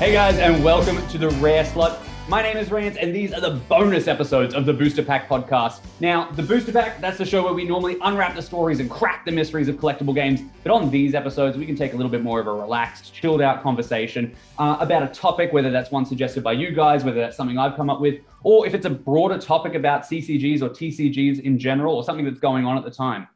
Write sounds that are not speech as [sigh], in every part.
Hey guys, and welcome to the Rare Slot. My name is Rands, and these are the bonus episodes of the Booster Pack podcast. Now, the Booster Pack, that's the show where we normally unwrap the stories and crack the mysteries of collectible games. But on these episodes, we can take a little bit more of a relaxed, chilled out conversation uh, about a topic, whether that's one suggested by you guys, whether that's something I've come up with, or if it's a broader topic about CCGs or TCGs in general, or something that's going on at the time.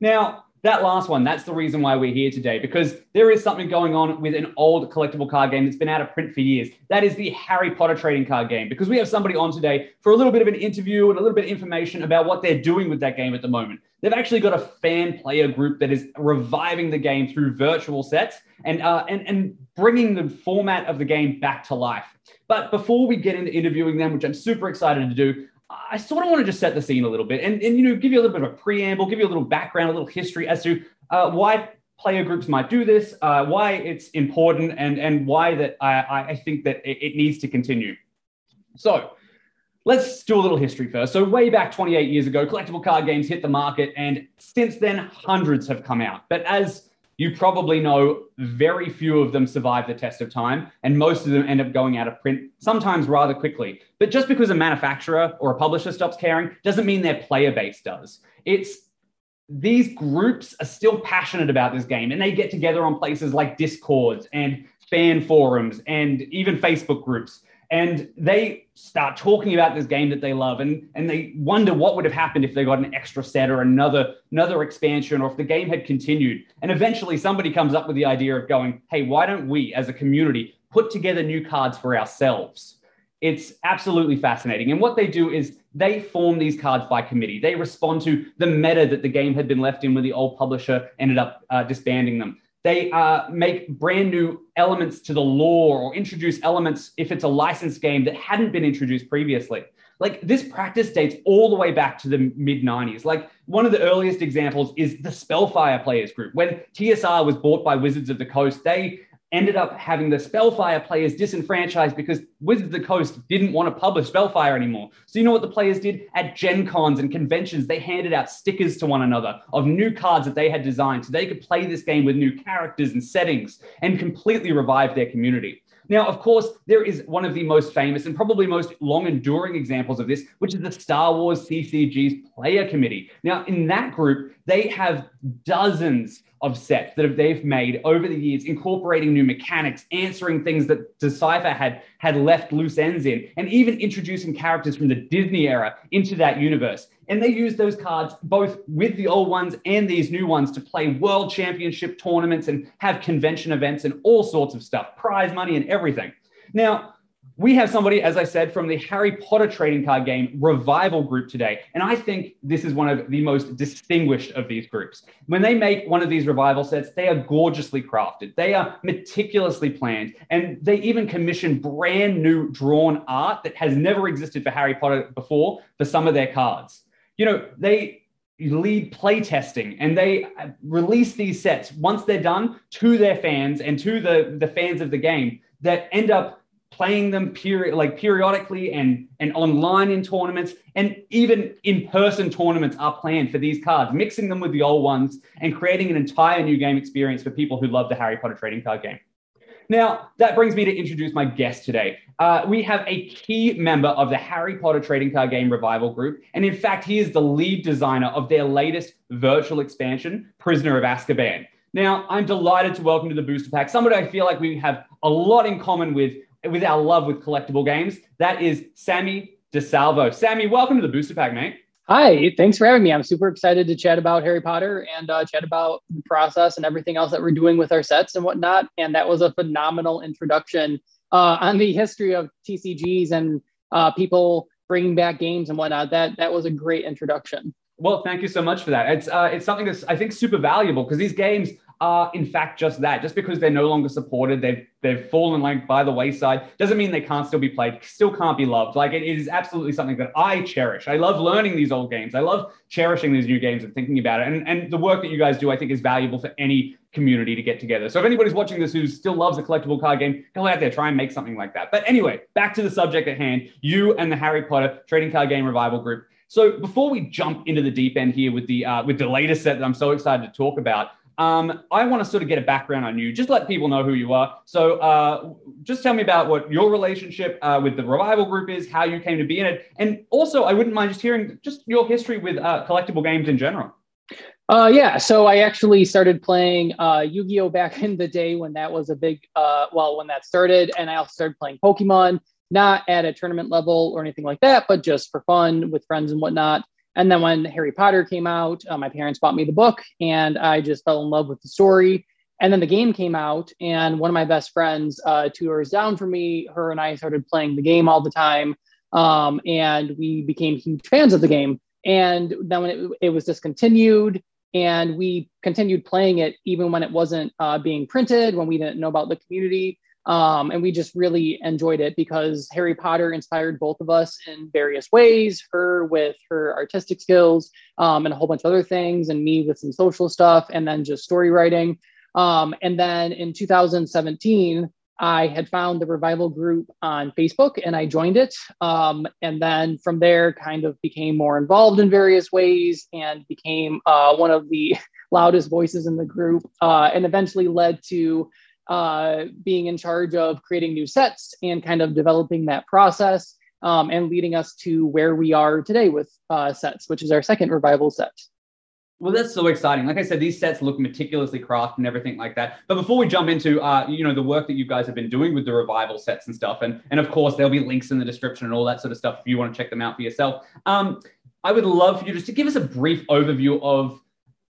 Now, that last one, that's the reason why we're here today, because there is something going on with an old collectible card game that's been out of print for years. That is the Harry Potter trading card game, because we have somebody on today for a little bit of an interview and a little bit of information about what they're doing with that game at the moment. They've actually got a fan player group that is reviving the game through virtual sets and, uh, and, and bringing the format of the game back to life. But before we get into interviewing them, which I'm super excited to do, I sort of want to just set the scene a little bit and, and you know give you a little bit of a preamble, give you a little background, a little history as to uh, why player groups might do this, uh, why it's important, and and why that I, I think that it, it needs to continue. So let's do a little history first. So way back 28 years ago, collectible card games hit the market, and since then hundreds have come out. But as you probably know very few of them survive the test of time, and most of them end up going out of print, sometimes rather quickly. But just because a manufacturer or a publisher stops caring doesn't mean their player base does. It's these groups are still passionate about this game, and they get together on places like Discords and fan forums and even Facebook groups and they start talking about this game that they love and, and they wonder what would have happened if they got an extra set or another another expansion or if the game had continued. And eventually somebody comes up with the idea of going hey why don't we as a community put together new cards for ourselves? It's absolutely fascinating. And what they do is they form these cards by committee. They respond to the meta that the game had been left in when the old publisher ended up uh, disbanding them they uh, make brand new elements to the lore or introduce elements if it's a licensed game that hadn't been introduced previously. Like this practice dates all the way back to the mid 90s. Like one of the earliest examples is the Spellfire Players Group. When TSR was bought by Wizards of the Coast, they ended up having the Spellfire players disenfranchised because Wizards of the Coast didn't want to publish Spellfire anymore. So you know what the players did? At Gen Cons and conventions, they handed out stickers to one another of new cards that they had designed so they could play this game with new characters and settings and completely revive their community. Now, of course, there is one of the most famous and probably most long enduring examples of this, which is the Star Wars CCG's Player Committee. Now, in that group, they have dozens of sets that they've made over the years, incorporating new mechanics, answering things that Decipher had had left loose ends in, and even introducing characters from the Disney era into that universe. And they use those cards both with the old ones and these new ones to play world championship tournaments and have convention events and all sorts of stuff, prize money and everything. Now, we have somebody, as I said, from the Harry Potter trading card game revival group today. And I think this is one of the most distinguished of these groups. When they make one of these revival sets, they are gorgeously crafted, they are meticulously planned, and they even commission brand new drawn art that has never existed for Harry Potter before for some of their cards. You know, they lead play testing and they release these sets once they're done to their fans and to the, the fans of the game that end up playing them period like periodically and and online in tournaments and even in-person tournaments are planned for these cards mixing them with the old ones and creating an entire new game experience for people who love the harry potter trading card game. Now that brings me to introduce my guest today. Uh, we have a key member of the harry potter trading card game revival group and in fact he is the lead designer of their latest virtual expansion prisoner of azkaban. Now i'm delighted to welcome to the booster pack somebody i feel like we have a lot in common with with our love with collectible games. That is Sammy DiSalvo. Sammy, welcome to the Booster Pack, mate. Hi, thanks for having me. I'm super excited to chat about Harry Potter and uh, chat about the process and everything else that we're doing with our sets and whatnot. And that was a phenomenal introduction uh, on the history of TCGs and uh, people bringing back games and whatnot. That that was a great introduction. Well, thank you so much for that. It's uh, it's something that's I think super valuable because these games are in fact just that. Just because they're no longer supported, they've they've fallen like by the wayside, doesn't mean they can't still be played, still can't be loved. Like it is absolutely something that I cherish. I love learning these old games. I love cherishing these new games and thinking about it. And, and the work that you guys do, I think, is valuable for any community to get together. So if anybody's watching this who still loves a collectible card game, go out there, try and make something like that. But anyway, back to the subject at hand, you and the Harry Potter trading card game revival group. So before we jump into the deep end here with the uh, with the latest set that I'm so excited to talk about, um, I want to sort of get a background on you. Just let people know who you are. So uh, just tell me about what your relationship uh, with the revival group is, how you came to be in it, and also I wouldn't mind just hearing just your history with uh, collectible games in general. Uh, yeah, so I actually started playing uh, Yu-Gi-Oh back in the day when that was a big, uh, well, when that started, and I also started playing Pokemon, not at a tournament level or anything like that, but just for fun with friends and whatnot. And then when Harry Potter came out, uh, my parents bought me the book, and I just fell in love with the story. And then the game came out, and one of my best friends, uh, two doors down from me, her and I started playing the game all the time, um, and we became huge fans of the game. And then when it, it was discontinued, and we continued playing it even when it wasn't uh, being printed when we didn't know about the community um, and we just really enjoyed it because harry potter inspired both of us in various ways her with her artistic skills um, and a whole bunch of other things and me with some social stuff and then just story writing um, and then in 2017 I had found the revival group on Facebook and I joined it. Um, and then from there, kind of became more involved in various ways and became uh, one of the [laughs] loudest voices in the group, uh, and eventually led to uh, being in charge of creating new sets and kind of developing that process um, and leading us to where we are today with uh, sets, which is our second revival set. Well, that's so exciting. Like I said, these sets look meticulously crafted and everything like that. But before we jump into, uh, you know, the work that you guys have been doing with the revival sets and stuff, and and of course there'll be links in the description and all that sort of stuff if you want to check them out for yourself. Um, I would love for you just to give us a brief overview of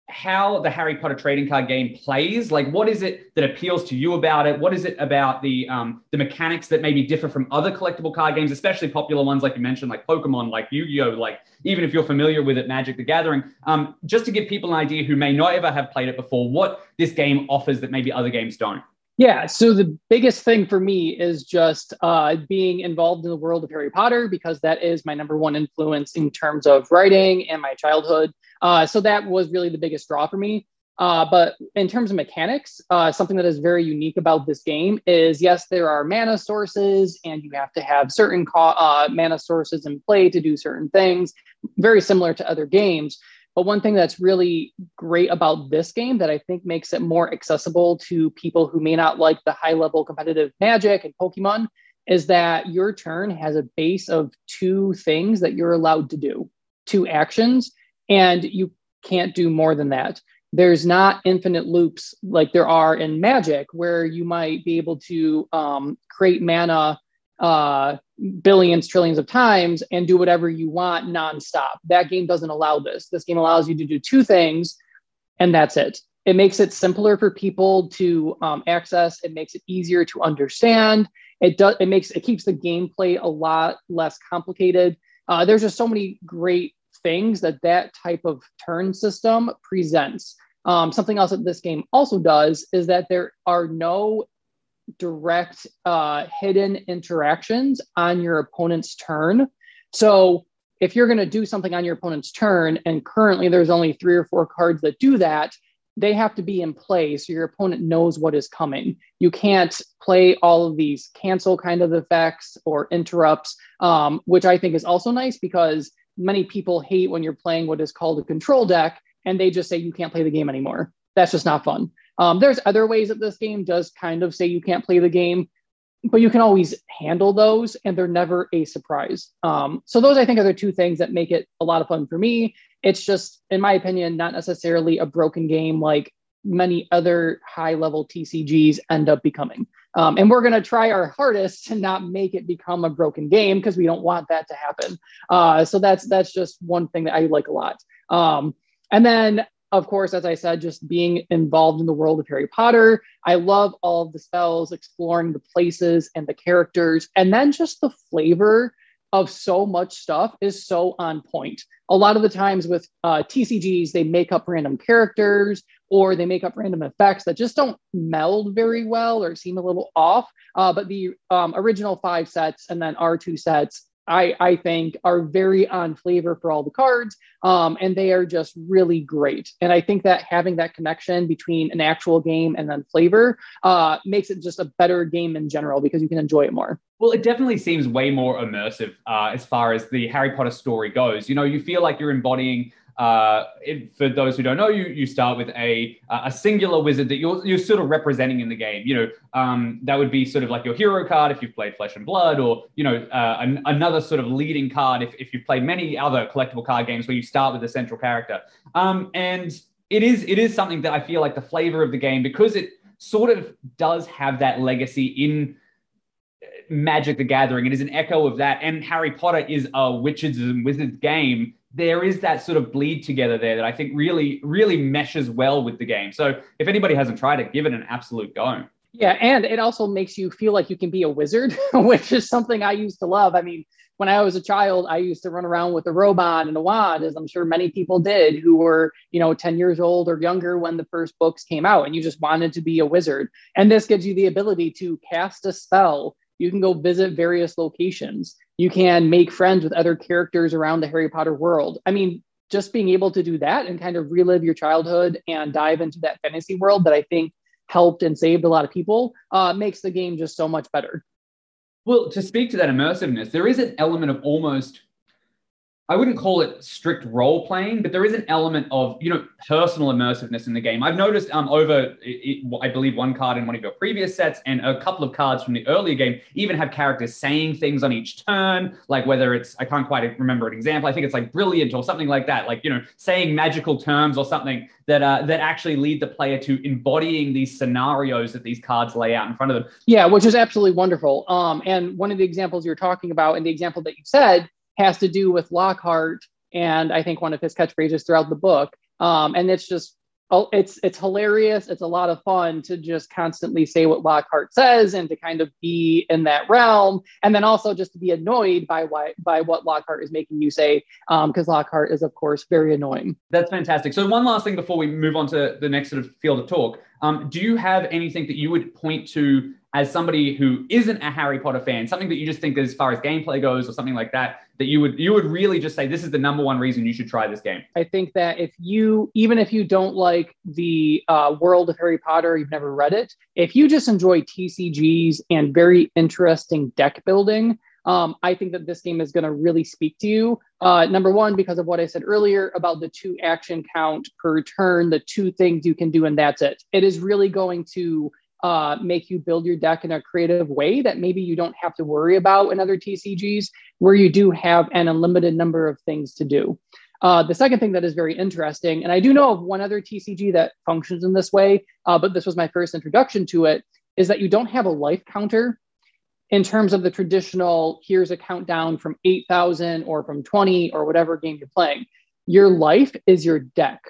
how the Harry Potter trading card game plays. Like, what is it that appeals to you about it? What is it about the um, the mechanics that maybe differ from other collectible card games, especially popular ones like you mentioned, like Pokemon, like Yu-Gi-Oh, like even if you're familiar with it, Magic the Gathering. Um, just to give people an idea who may not ever have played it before, what this game offers that maybe other games don't. Yeah, so the biggest thing for me is just uh, being involved in the world of Harry Potter because that is my number one influence in terms of writing and my childhood. Uh, so that was really the biggest draw for me. Uh, but in terms of mechanics, uh, something that is very unique about this game is yes, there are mana sources, and you have to have certain co- uh, mana sources in play to do certain things, very similar to other games. But one thing that's really great about this game that I think makes it more accessible to people who may not like the high level competitive magic and Pokemon is that your turn has a base of two things that you're allowed to do, two actions and you can't do more than that. There's not infinite loops like there are in Magic, where you might be able to um, create mana uh, billions, trillions of times and do whatever you want nonstop. That game doesn't allow this. This game allows you to do two things, and that's it. It makes it simpler for people to um, access. It makes it easier to understand. It does. It makes it keeps the gameplay a lot less complicated. Uh, there's just so many great things that that type of turn system presents. Um, something else that this game also does is that there are no direct uh, hidden interactions on your opponent's turn. So if you're going to do something on your opponent's turn, and currently there's only three or four cards that do that, they have to be in play so your opponent knows what is coming. You can't play all of these cancel kind of effects or interrupts, um, which I think is also nice because many people hate when you're playing what is called a control deck and they just say you can't play the game anymore. That's just not fun. Um, there's other ways that this game does kind of say you can't play the game, but you can always handle those and they're never a surprise. Um, so, those I think are the two things that make it a lot of fun for me. It's just, in my opinion, not necessarily a broken game like many other high level TCGs end up becoming. Um, and we're going to try our hardest to not make it become a broken game because we don't want that to happen. Uh, so that's that's just one thing that I like a lot. Um, and then, of course, as I said, just being involved in the world of Harry Potter. I love all of the spells, exploring the places and the characters, and then just the flavor of so much stuff is so on point. A lot of the times with uh, TCGs, they make up random characters or they make up random effects that just don't meld very well or seem a little off. Uh, but the um, original five sets and then our two sets I, I think are very on flavor for all the cards um, and they are just really great. And i think that having that connection between an actual game and then flavor uh, makes it just a better game in general because you can enjoy it more. Well it definitely seems way more immersive uh, as far as the harry potter story goes. You know you feel like you're embodying uh, it, for those who don't know, you you start with a a singular wizard that you're you're sort of representing in the game. You know, um, that would be sort of like your hero card if you've played Flesh and Blood, or you know, uh, an, another sort of leading card if if you've played many other collectible card games where you start with a central character. Um, and it is it is something that I feel like the flavor of the game because it sort of does have that legacy in uh, Magic the Gathering. It is an echo of that, and Harry Potter is a witches and wizards game there is that sort of bleed together there that I think really, really meshes well with the game. So if anybody hasn't tried it, give it an absolute go. Yeah, and it also makes you feel like you can be a wizard, [laughs] which is something I used to love. I mean, when I was a child, I used to run around with a robot and a wand, as I'm sure many people did who were, you know, 10 years old or younger when the first books came out, and you just wanted to be a wizard. And this gives you the ability to cast a spell you can go visit various locations. You can make friends with other characters around the Harry Potter world. I mean, just being able to do that and kind of relive your childhood and dive into that fantasy world that I think helped and saved a lot of people uh, makes the game just so much better. Well, to speak to that immersiveness, there is an element of almost I wouldn't call it strict role playing, but there is an element of you know personal immersiveness in the game. I've noticed um, over, it, I believe, one card in one of your previous sets and a couple of cards from the earlier game even have characters saying things on each turn, like whether it's I can't quite remember an example. I think it's like brilliant or something like that, like you know saying magical terms or something that uh, that actually lead the player to embodying these scenarios that these cards lay out in front of them. Yeah, which is absolutely wonderful. Um, and one of the examples you're talking about, and the example that you said has to do with Lockhart and I think one of his catchphrases throughout the book. Um, and it's just oh, it's it's hilarious. It's a lot of fun to just constantly say what Lockhart says and to kind of be in that realm, and then also just to be annoyed by why by what Lockhart is making you say, because um, Lockhart is of course very annoying. That's fantastic. So one last thing before we move on to the next sort of field of talk, um, do you have anything that you would point to as somebody who isn't a Harry Potter fan, something that you just think as far as gameplay goes or something like that, that you would you would really just say this is the number one reason you should try this game? I think that if you even if you don't like the uh, world of Harry Potter, you've never read it, if you just enjoy TCGs and very interesting deck building, um, I think that this game is going to really speak to you. Uh, number one, because of what I said earlier about the two action count per turn, the two things you can do, and that's it. It is really going to uh, make you build your deck in a creative way that maybe you don't have to worry about in other TCGs, where you do have an unlimited number of things to do. Uh, the second thing that is very interesting, and I do know of one other TCG that functions in this way, uh, but this was my first introduction to it, is that you don't have a life counter in terms of the traditional here's a countdown from 8,000 or from 20 or whatever game you're playing. Your life is your deck.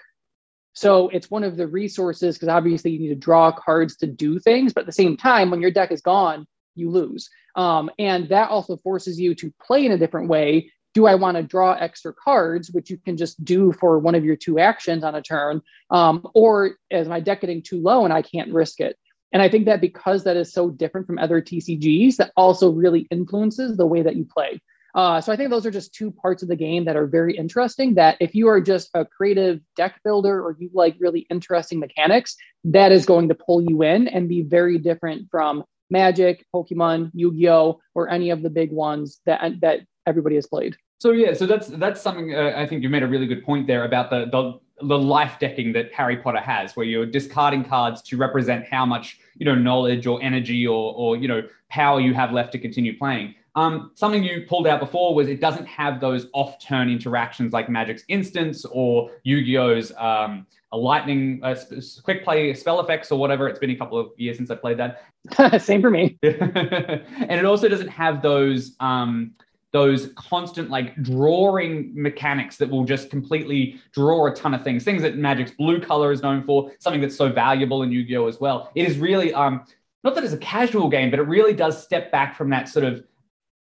So it's one of the resources because obviously you need to draw cards to do things, but at the same time, when your deck is gone, you lose. Um, and that also forces you to play in a different way. Do I want to draw extra cards, which you can just do for one of your two actions on a turn? Um, or is my deck getting too low and I can't risk it? And I think that because that is so different from other TCGs, that also really influences the way that you play. Uh, so I think those are just two parts of the game that are very interesting. That if you are just a creative deck builder or you like really interesting mechanics, that is going to pull you in and be very different from Magic, Pokemon, Yu-Gi-Oh, or any of the big ones that that everybody has played. So yeah, so that's that's something uh, I think you made a really good point there about the, the the life decking that Harry Potter has, where you're discarding cards to represent how much you know knowledge or energy or or you know power you have left to continue playing. Um, something you pulled out before was it doesn't have those off-turn interactions like Magic's Instants or Yu-Gi-Oh's um, a lightning uh, quick play spell effects or whatever. It's been a couple of years since I played that. [laughs] Same for me. [laughs] and it also doesn't have those um, those constant like drawing mechanics that will just completely draw a ton of things. Things that Magic's blue color is known for. Something that's so valuable in Yu-Gi-Oh as well. It is really um, not that it's a casual game, but it really does step back from that sort of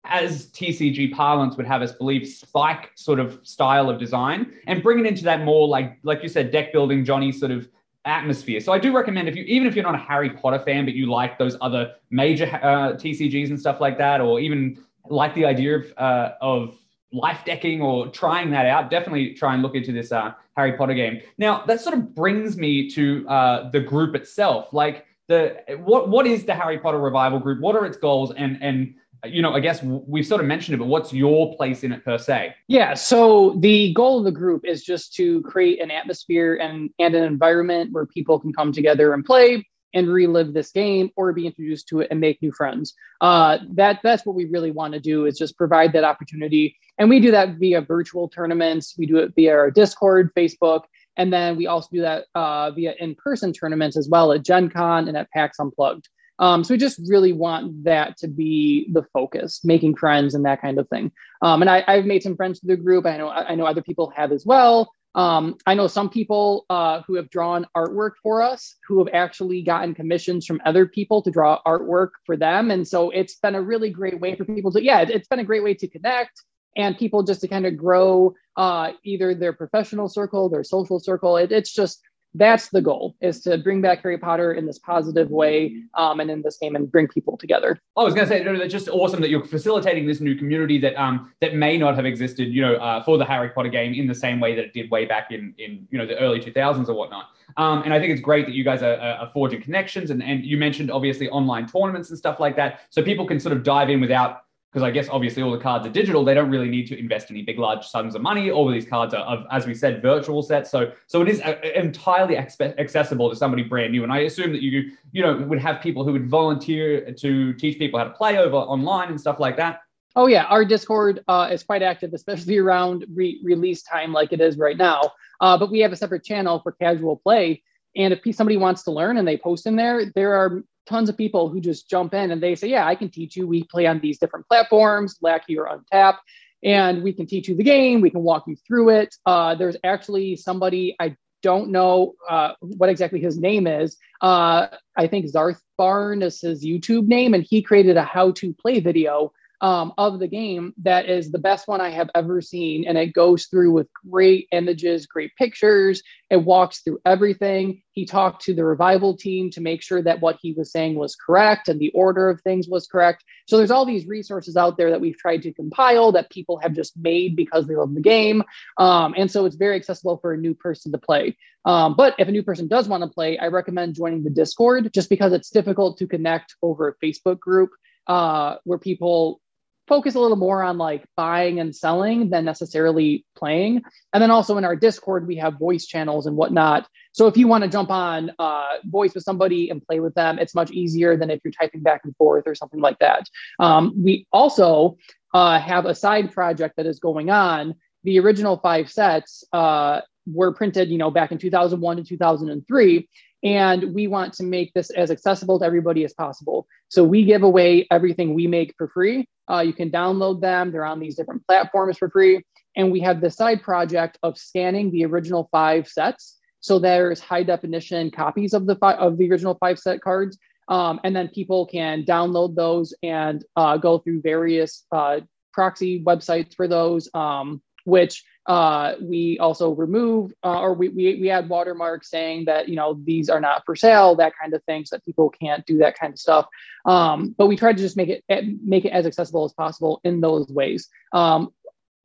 as TCG parlance would have us believe, spike sort of style of design and bring it into that more like, like you said, deck building, Johnny sort of atmosphere. So I do recommend if you, even if you're not a Harry Potter fan, but you like those other major uh, TCGs and stuff like that, or even like the idea of uh, of life decking or trying that out, definitely try and look into this uh, Harry Potter game. Now that sort of brings me to uh, the group itself. Like the what what is the Harry Potter revival group? What are its goals? And and you know, I guess we've sort of mentioned it, but what's your place in it per se? Yeah. So the goal of the group is just to create an atmosphere and, and an environment where people can come together and play and relive this game or be introduced to it and make new friends. Uh, that that's what we really want to do is just provide that opportunity. And we do that via virtual tournaments. We do it via our Discord, Facebook, and then we also do that uh, via in-person tournaments as well at Gen Con and at PAX Unplugged. Um, so we just really want that to be the focus, making friends and that kind of thing. Um, and I, have made some friends to the group. I know I know other people have as well. Um, I know some people uh, who have drawn artwork for us who have actually gotten commissions from other people to draw artwork for them. And so it's been a really great way for people to, yeah, it's been a great way to connect and people just to kind of grow uh, either their professional circle, their social circle. It, it's just, that's the goal is to bring back Harry Potter in this positive way um, and in this game and bring people together. I was going to say it's just awesome that you're facilitating this new community that um, that may not have existed, you know, uh, for the Harry Potter game in the same way that it did way back in in you know the early 2000s or whatnot. Um, and I think it's great that you guys are, are forging connections and and you mentioned obviously online tournaments and stuff like that, so people can sort of dive in without because I guess obviously all the cards are digital. They don't really need to invest any big, large sums of money. All of these cards are, as we said, virtual sets. So, so it is uh, entirely accessible to somebody brand new. And I assume that you, you know, would have people who would volunteer to teach people how to play over online and stuff like that. Oh yeah, our Discord uh, is quite active, especially around re- release time, like it is right now. Uh, but we have a separate channel for casual play. And if somebody wants to learn and they post in there, there are tons of people who just jump in and they say, Yeah, I can teach you. We play on these different platforms, Lackey or Untap, and we can teach you the game. We can walk you through it. Uh, there's actually somebody, I don't know uh, what exactly his name is. Uh, I think Zarth Barn is his YouTube name, and he created a how to play video um, of the game that is the best one I have ever seen. And it goes through with great images, great pictures. It walks through everything. He talked to the revival team to make sure that what he was saying was correct and the order of things was correct. So there's all these resources out there that we've tried to compile that people have just made because they love the game. Um, and so it's very accessible for a new person to play. Um, but if a new person does want to play, I recommend joining the Discord just because it's difficult to connect over a Facebook group uh, where people focus a little more on like buying and selling than necessarily playing. And then also in our Discord, we have voice channels and whatnot. So if you want to jump on uh, voice with somebody and play with them, it's much easier than if you're typing back and forth or something like that. Um, we also uh, have a side project that is going on. The original five sets uh, were printed, you know, back in 2001 to 2003. And we want to make this as accessible to everybody as possible. So we give away everything we make for free. Uh, you can download them. They're on these different platforms for free. And we have the side project of scanning the original five sets. So there's high definition copies of the fi- of the original five set cards. Um, and then people can download those and uh, go through various uh, proxy websites for those, um, which uh, we also remove uh, or we, we, we add watermarks saying that, you know, these are not for sale, that kind of thing, so that people can't do that kind of stuff. Um, but we try to just make it eh, make it as accessible as possible in those ways. Um,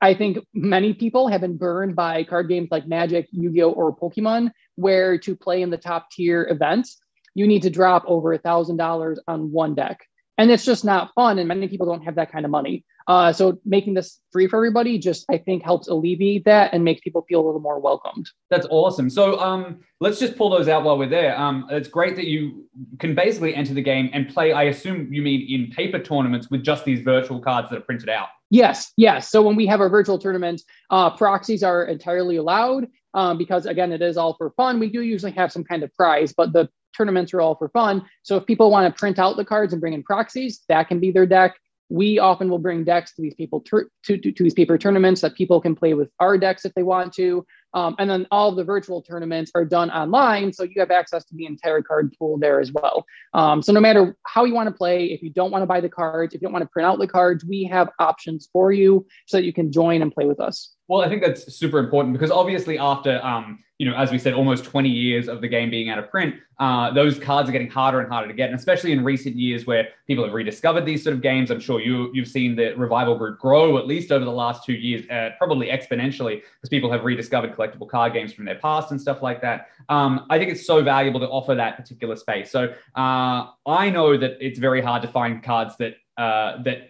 I think many people have been burned by card games like Magic, Yu-Gi-Oh, or Pokemon, where to play in the top tier events, you need to drop over a thousand dollars on one deck and it's just not fun and many people don't have that kind of money uh, so making this free for everybody just i think helps alleviate that and makes people feel a little more welcomed. That's awesome. So um, let's just pull those out while we're there. Um, it's great that you can basically enter the game and play i assume you mean in paper tournaments with just these virtual cards that are printed out. Yes yes. So when we have our virtual tournaments uh, proxies are entirely allowed um, because again it is all for fun. We do usually have some kind of prize but the tournaments are all for fun. So if people want to print out the cards and bring in proxies, that can be their deck. We often will bring decks to these people to, to, to these paper tournaments that people can play with our decks if they want to. Um, and then all of the virtual tournaments are done online, so you have access to the entire card pool there as well. Um, so no matter how you want to play, if you don't want to buy the cards, if you don't want to print out the cards, we have options for you so that you can join and play with us. Well, I think that's super important because obviously, after um, you know, as we said, almost 20 years of the game being out of print, uh, those cards are getting harder and harder to get, and especially in recent years where people have rediscovered these sort of games. I'm sure you you've seen the revival group grow at least over the last two years, uh, probably exponentially, because people have rediscovered collectible card games from their past and stuff like that. Um, I think it's so valuable to offer that particular space. So uh, I know that it's very hard to find cards that uh, that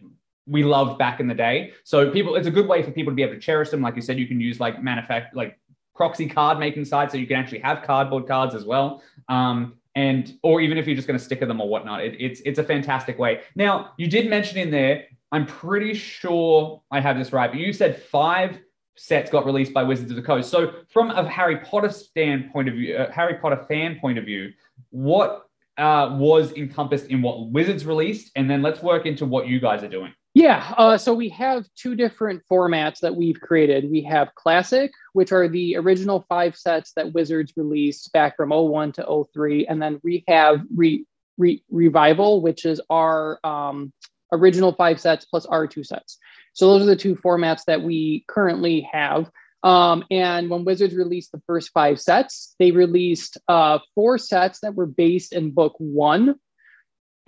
we loved back in the day. So people, it's a good way for people to be able to cherish them. Like you said, you can use like manufacture, like proxy card making sites, so you can actually have cardboard cards as well. Um, and or even if you're just going to sticker them or whatnot, it, it's it's a fantastic way. Now you did mention in there, I'm pretty sure I have this right, but you said five sets got released by Wizards of the Coast. So from a Harry Potter standpoint of view, uh, Harry Potter fan point of view, what uh, was encompassed in what Wizards released, and then let's work into what you guys are doing. Yeah, uh, so we have two different formats that we've created. We have Classic, which are the original five sets that Wizards released back from 01 to 03, and then we have Re- Re- Revival, which is our um, original five sets plus our two sets. So those are the two formats that we currently have. Um, and when Wizards released the first five sets, they released uh, four sets that were based in book one,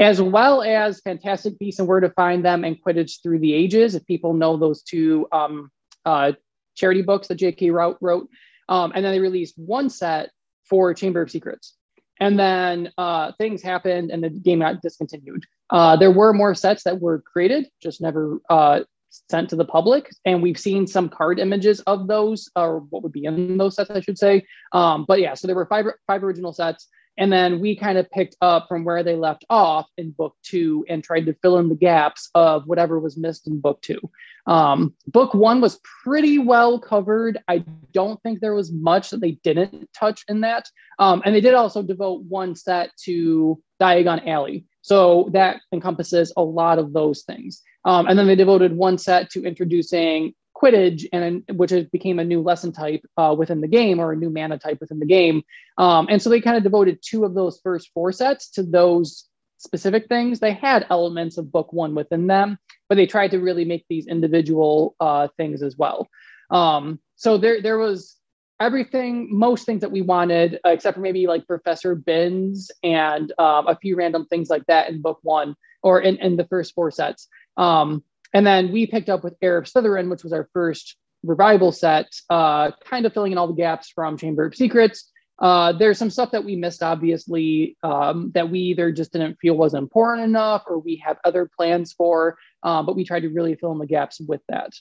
as well as Fantastic Beasts and Where to Find Them and Quidditch Through the Ages. If people know those two um, uh, charity books that J.K. Rowling wrote, um, and then they released one set for Chamber of Secrets. And then uh, things happened and the game got discontinued. Uh, there were more sets that were created, just never uh, sent to the public. And we've seen some card images of those, or what would be in those sets, I should say. Um, but yeah, so there were five, five original sets. And then we kind of picked up from where they left off in book two and tried to fill in the gaps of whatever was missed in book two. Um, book one was pretty well covered. I don't think there was much that they didn't touch in that. Um, and they did also devote one set to Diagon Alley. So that encompasses a lot of those things. Um, and then they devoted one set to introducing Quidditch, and which became a new lesson type uh, within the game or a new mana type within the game. Um, and so they kind of devoted two of those first four sets to those specific things. They had elements of book one within them, but they tried to really make these individual uh, things as well. Um, so there, there was everything, most things that we wanted, uh, except for maybe like Professor Binns and um, a few random things like that in book one or in, in the first four sets. Um, and then we picked up with of Slytherin, which was our first revival set, uh, kind of filling in all the gaps from Chamber of Secrets. Uh, there's some stuff that we missed, obviously, um, that we either just didn't feel was important enough or we have other plans for, uh, but we tried to really fill in the gaps with that.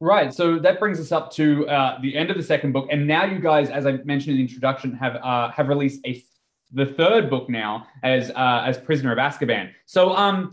Right. So that brings us up to uh, the end of the second book, and now you guys, as I mentioned in the introduction, have uh, have released a the third book now as uh, as Prisoner of Azkaban. So um,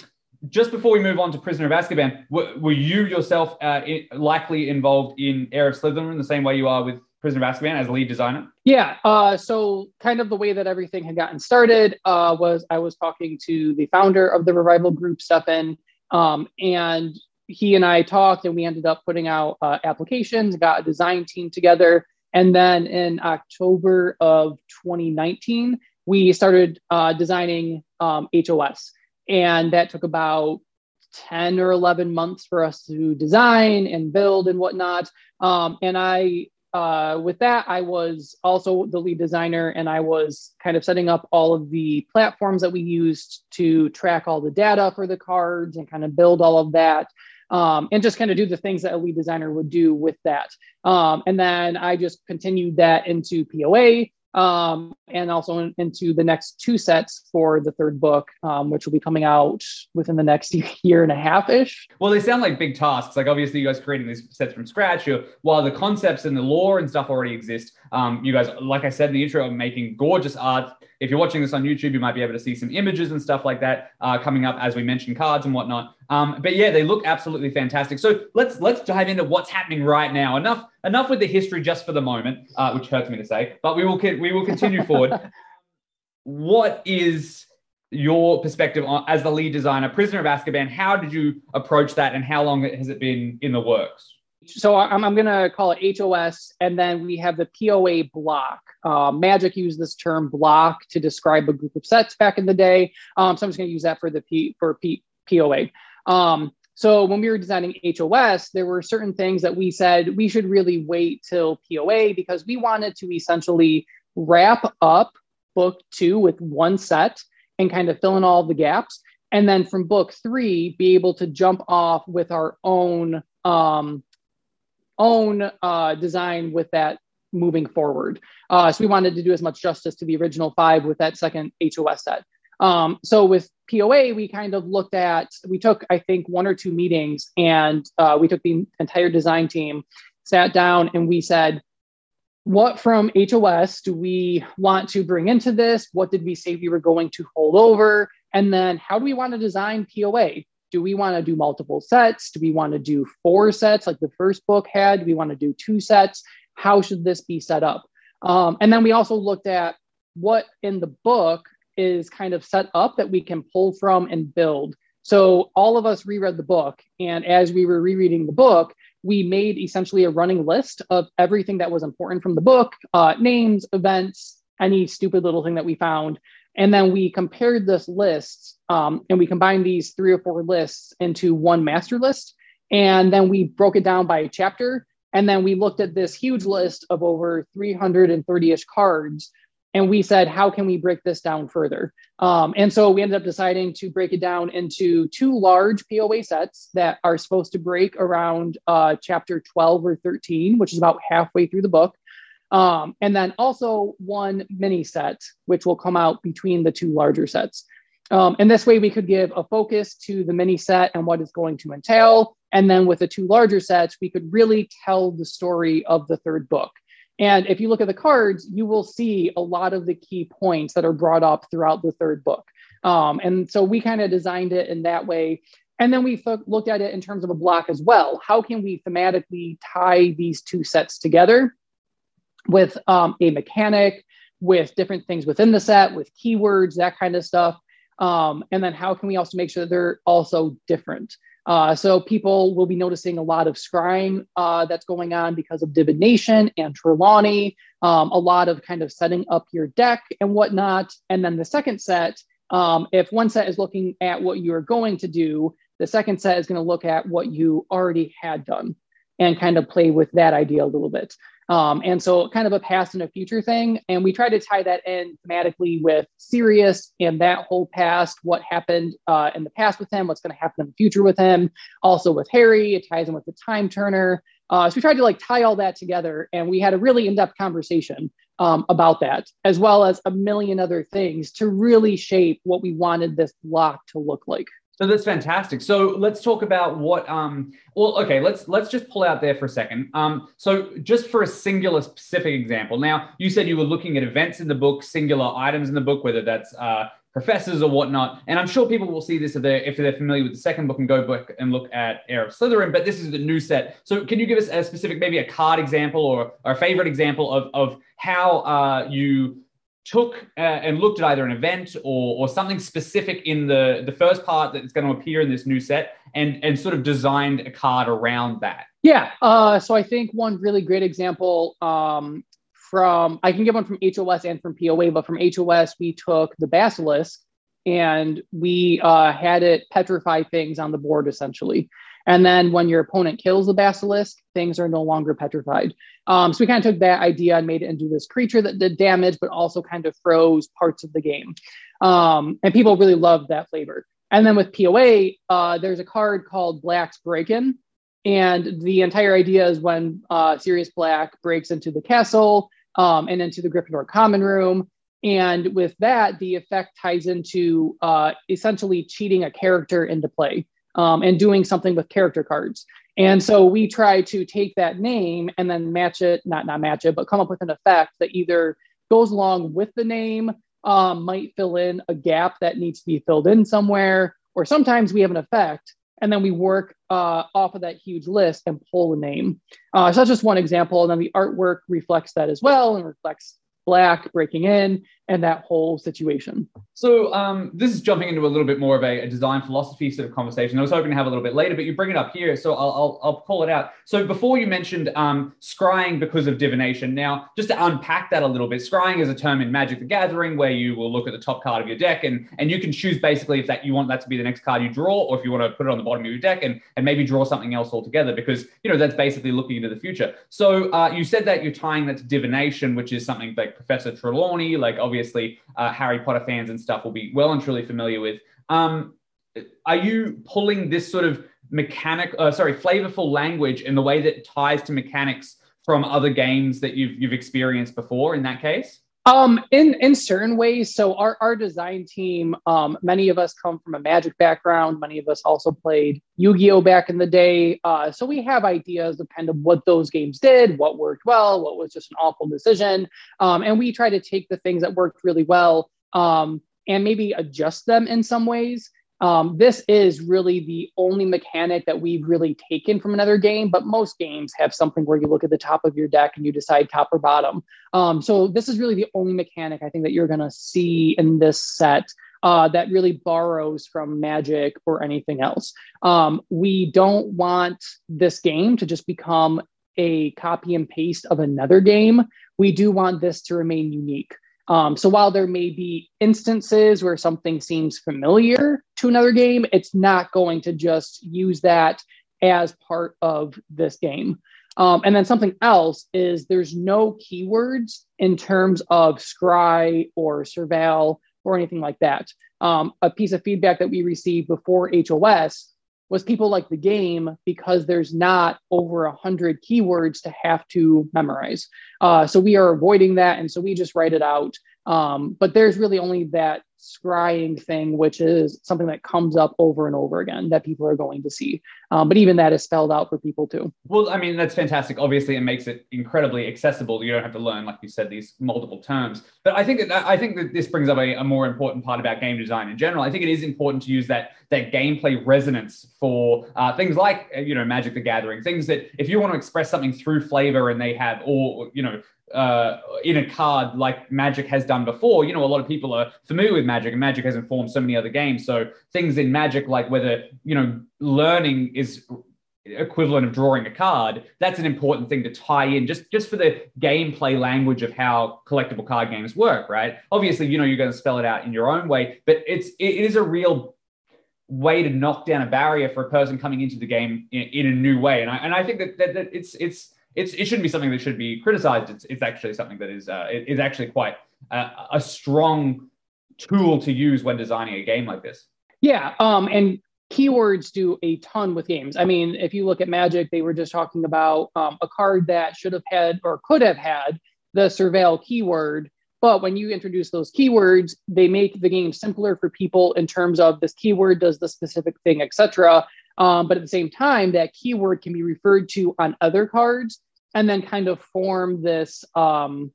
just before we move on to Prisoner of Azkaban, were, were you yourself uh, in, likely involved in Heir of Slytherin the same way you are with Prisoner of Azkaban as lead designer? Yeah. Uh, so, kind of the way that everything had gotten started uh, was I was talking to the founder of the revival group, Stefan, um, and he and I talked, and we ended up putting out uh, applications, got a design team together, and then in October of 2019, we started uh, designing um, HOS and that took about 10 or 11 months for us to design and build and whatnot. Um, and I, uh, with that, I was also the lead designer and I was kind of setting up all of the platforms that we used to track all the data for the cards and kind of build all of that. Um, and just kind of do the things that a lead designer would do with that. Um, and then I just continued that into POA um, and also in, into the next two sets for the third book, um, which will be coming out within the next [laughs] year and a half ish. Well, they sound like big tasks. Like obviously, you guys creating these sets from scratch. You, while the concepts and the lore and stuff already exist, um, you guys, like I said in the intro, are making gorgeous art. If you're watching this on YouTube, you might be able to see some images and stuff like that uh, coming up as we mentioned cards and whatnot. Um, but yeah, they look absolutely fantastic. So let's let's dive into what's happening right now. Enough enough with the history just for the moment, uh, which hurts me to say, but we will we will continue [laughs] forward. What is your perspective on, as the lead designer, Prisoner of Azkaban? How did you approach that, and how long has it been in the works? So I'm, I'm going to call it HOS, and then we have the POA block. Uh, Magic used this term block to describe a group of sets back in the day. Um, so I'm just going to use that for the P for P, POA. Um, So when we were designing HOS, there were certain things that we said we should really wait till POA because we wanted to essentially wrap up book two with one set and kind of fill in all the gaps. And then from book three, be able to jump off with our own um, own uh, design with that moving forward. Uh, so we wanted to do as much justice to the original five with that second HOS set. Um, so with POA, we kind of looked at, we took, I think, one or two meetings and uh, we took the entire design team, sat down, and we said, what from HOS do we want to bring into this? What did we say we were going to hold over? And then how do we want to design POA? Do we want to do multiple sets? Do we want to do four sets like the first book had? Do we want to do two sets? How should this be set up? Um, and then we also looked at what in the book is kind of set up that we can pull from and build. So all of us reread the book. And as we were rereading the book, we made essentially a running list of everything that was important from the book uh, names, events, any stupid little thing that we found. And then we compared this list um, and we combined these three or four lists into one master list. And then we broke it down by chapter. And then we looked at this huge list of over 330 ish cards and we said how can we break this down further? Um, and so we ended up deciding to break it down into two large poa sets that are supposed to break around uh, chapter 12 or 13 which is about halfway through the book. Um, and then also one mini set which will come out between the two larger sets. Um, and this way we could give a focus to the mini set and what it's going to entail. And then with the two larger sets we could really tell the story of the third book and if you look at the cards, you will see a lot of the key points that are brought up throughout the third book. Um, and so we kind of designed it in that way. And then we th- looked at it in terms of a block as well. How can we thematically tie these two sets together with um, a mechanic, with different things within the set, with keywords, that kind of stuff? Um, and then how can we also make sure that they're also different? Uh, so people will be noticing a lot of scrying uh, that's going on because of divination and Trelawney, um, a lot of kind of setting up your deck and whatnot. And then the second set, um, if one set is looking at what you are going to do, the second set is going to look at what you already had done and kind of play with that idea a little bit. Um, and so, kind of a past and a future thing. And we try to tie that in thematically with Sirius and that whole past, what happened uh, in the past with him, what's going to happen in the future with him. Also with Harry, it ties in with the time turner. Uh, so we tried to like tie all that together, and we had a really in-depth conversation um, about that, as well as a million other things to really shape what we wanted this block to look like. So that's fantastic. So let's talk about what. Um, well, okay, let's let's just pull out there for a second. Um, so just for a singular specific example. Now, you said you were looking at events in the book, singular items in the book, whether that's uh, professors or whatnot. And I'm sure people will see this if they're if they're familiar with the second book and go back and look at Heir of Slytherin. But this is the new set. So can you give us a specific, maybe a card example or, or a favorite example of of how uh, you took uh, and looked at either an event or, or something specific in the, the first part that's going to appear in this new set and, and sort of designed a card around that? Yeah. Uh, so I think one really great example um, from, I can give one from HOS and from POA, but from HOS, we took the Basilisk and we uh, had it petrify things on the board essentially. And then when your opponent kills the basilisk, things are no longer petrified. Um, so we kind of took that idea and made it into this creature that did damage, but also kind of froze parts of the game. Um, and people really loved that flavor. And then with POA, uh, there's a card called Black's Break-In. And the entire idea is when uh, Sirius Black breaks into the castle um, and into the Gryffindor common room. And with that, the effect ties into uh, essentially cheating a character into play um, and doing something with character cards. And so we try to take that name and then match it, not not match it, but come up with an effect that either goes along with the name, um, might fill in a gap that needs to be filled in somewhere, or sometimes we have an effect and then we work uh, off of that huge list and pull a name. Uh, so that's just one example. And then the artwork reflects that as well and reflects black breaking in. And that whole situation. So um, this is jumping into a little bit more of a, a, design philosophy sort of conversation. I was hoping to have a little bit later, but you bring it up here, so I'll, I'll, I'll call it out. So before you mentioned um, scrying because of divination. Now, just to unpack that a little bit, scrying is a term in Magic the Gathering where you will look at the top card of your deck and and you can choose basically if that you want that to be the next card you draw, or if you want to put it on the bottom of your deck and and maybe draw something else altogether because you know that's basically looking into the future. So uh, you said that you're tying that to divination, which is something like Professor Trelawney, like obviously uh, Harry Potter fans and stuff will be well and truly familiar with. Um, are you pulling this sort of mechanic, uh, sorry, flavorful language in the way that ties to mechanics from other games that you've you've experienced before? In that case. Um, in in certain ways. So our our design team, um, many of us come from a Magic background. Many of us also played Yu-Gi-Oh back in the day. Uh, so we have ideas kind of what those games did, what worked well, what was just an awful decision, um, and we try to take the things that worked really well um, and maybe adjust them in some ways. Um, this is really the only mechanic that we've really taken from another game, but most games have something where you look at the top of your deck and you decide top or bottom. Um, so this is really the only mechanic I think that you're going to see in this set uh, that really borrows from Magic or anything else. Um, we don't want this game to just become a copy and paste of another game. We do want this to remain unique. Um, so while there may be instances where something seems familiar to another game, it's not going to just use that as part of this game. Um, and then something else is there's no keywords in terms of scry or surveil or anything like that. Um, a piece of feedback that we received before HOS was people like the game because there's not over a hundred keywords to have to memorize. Uh, so we are avoiding that, and so we just write it out. Um, but there's really only that scrying thing, which is something that comes up over and over again that people are going to see. Um, but even that is spelled out for people too. Well, I mean, that's fantastic. Obviously, it makes it incredibly accessible. You don't have to learn, like you said, these multiple terms. But I think that I think that this brings up a, a more important part about game design in general. I think it is important to use that that gameplay resonance for uh, things like uh, you know Magic the Gathering, things that if you want to express something through flavor and they have or you know uh, in a card like Magic has done before. You know, a lot of people are familiar with Magic, and Magic has informed so many other games. So things in Magic, like whether you know learning is equivalent of drawing a card that's an important thing to tie in just just for the gameplay language of how collectible card games work right obviously you know you're going to spell it out in your own way but it's it is a real way to knock down a barrier for a person coming into the game in, in a new way and I, and I think that, that, that it's it's it's, it shouldn't be something that should be criticized. It's, it's actually something that is uh, it, is actually quite a, a strong tool to use when designing a game like this. Yeah, um, and keywords do a ton with games. I mean, if you look at Magic, they were just talking about um, a card that should have had or could have had the surveil keyword. But when you introduce those keywords, they make the game simpler for people in terms of this keyword does the specific thing, etc. Um, but at the same time, that keyword can be referred to on other cards and then kind of form this um,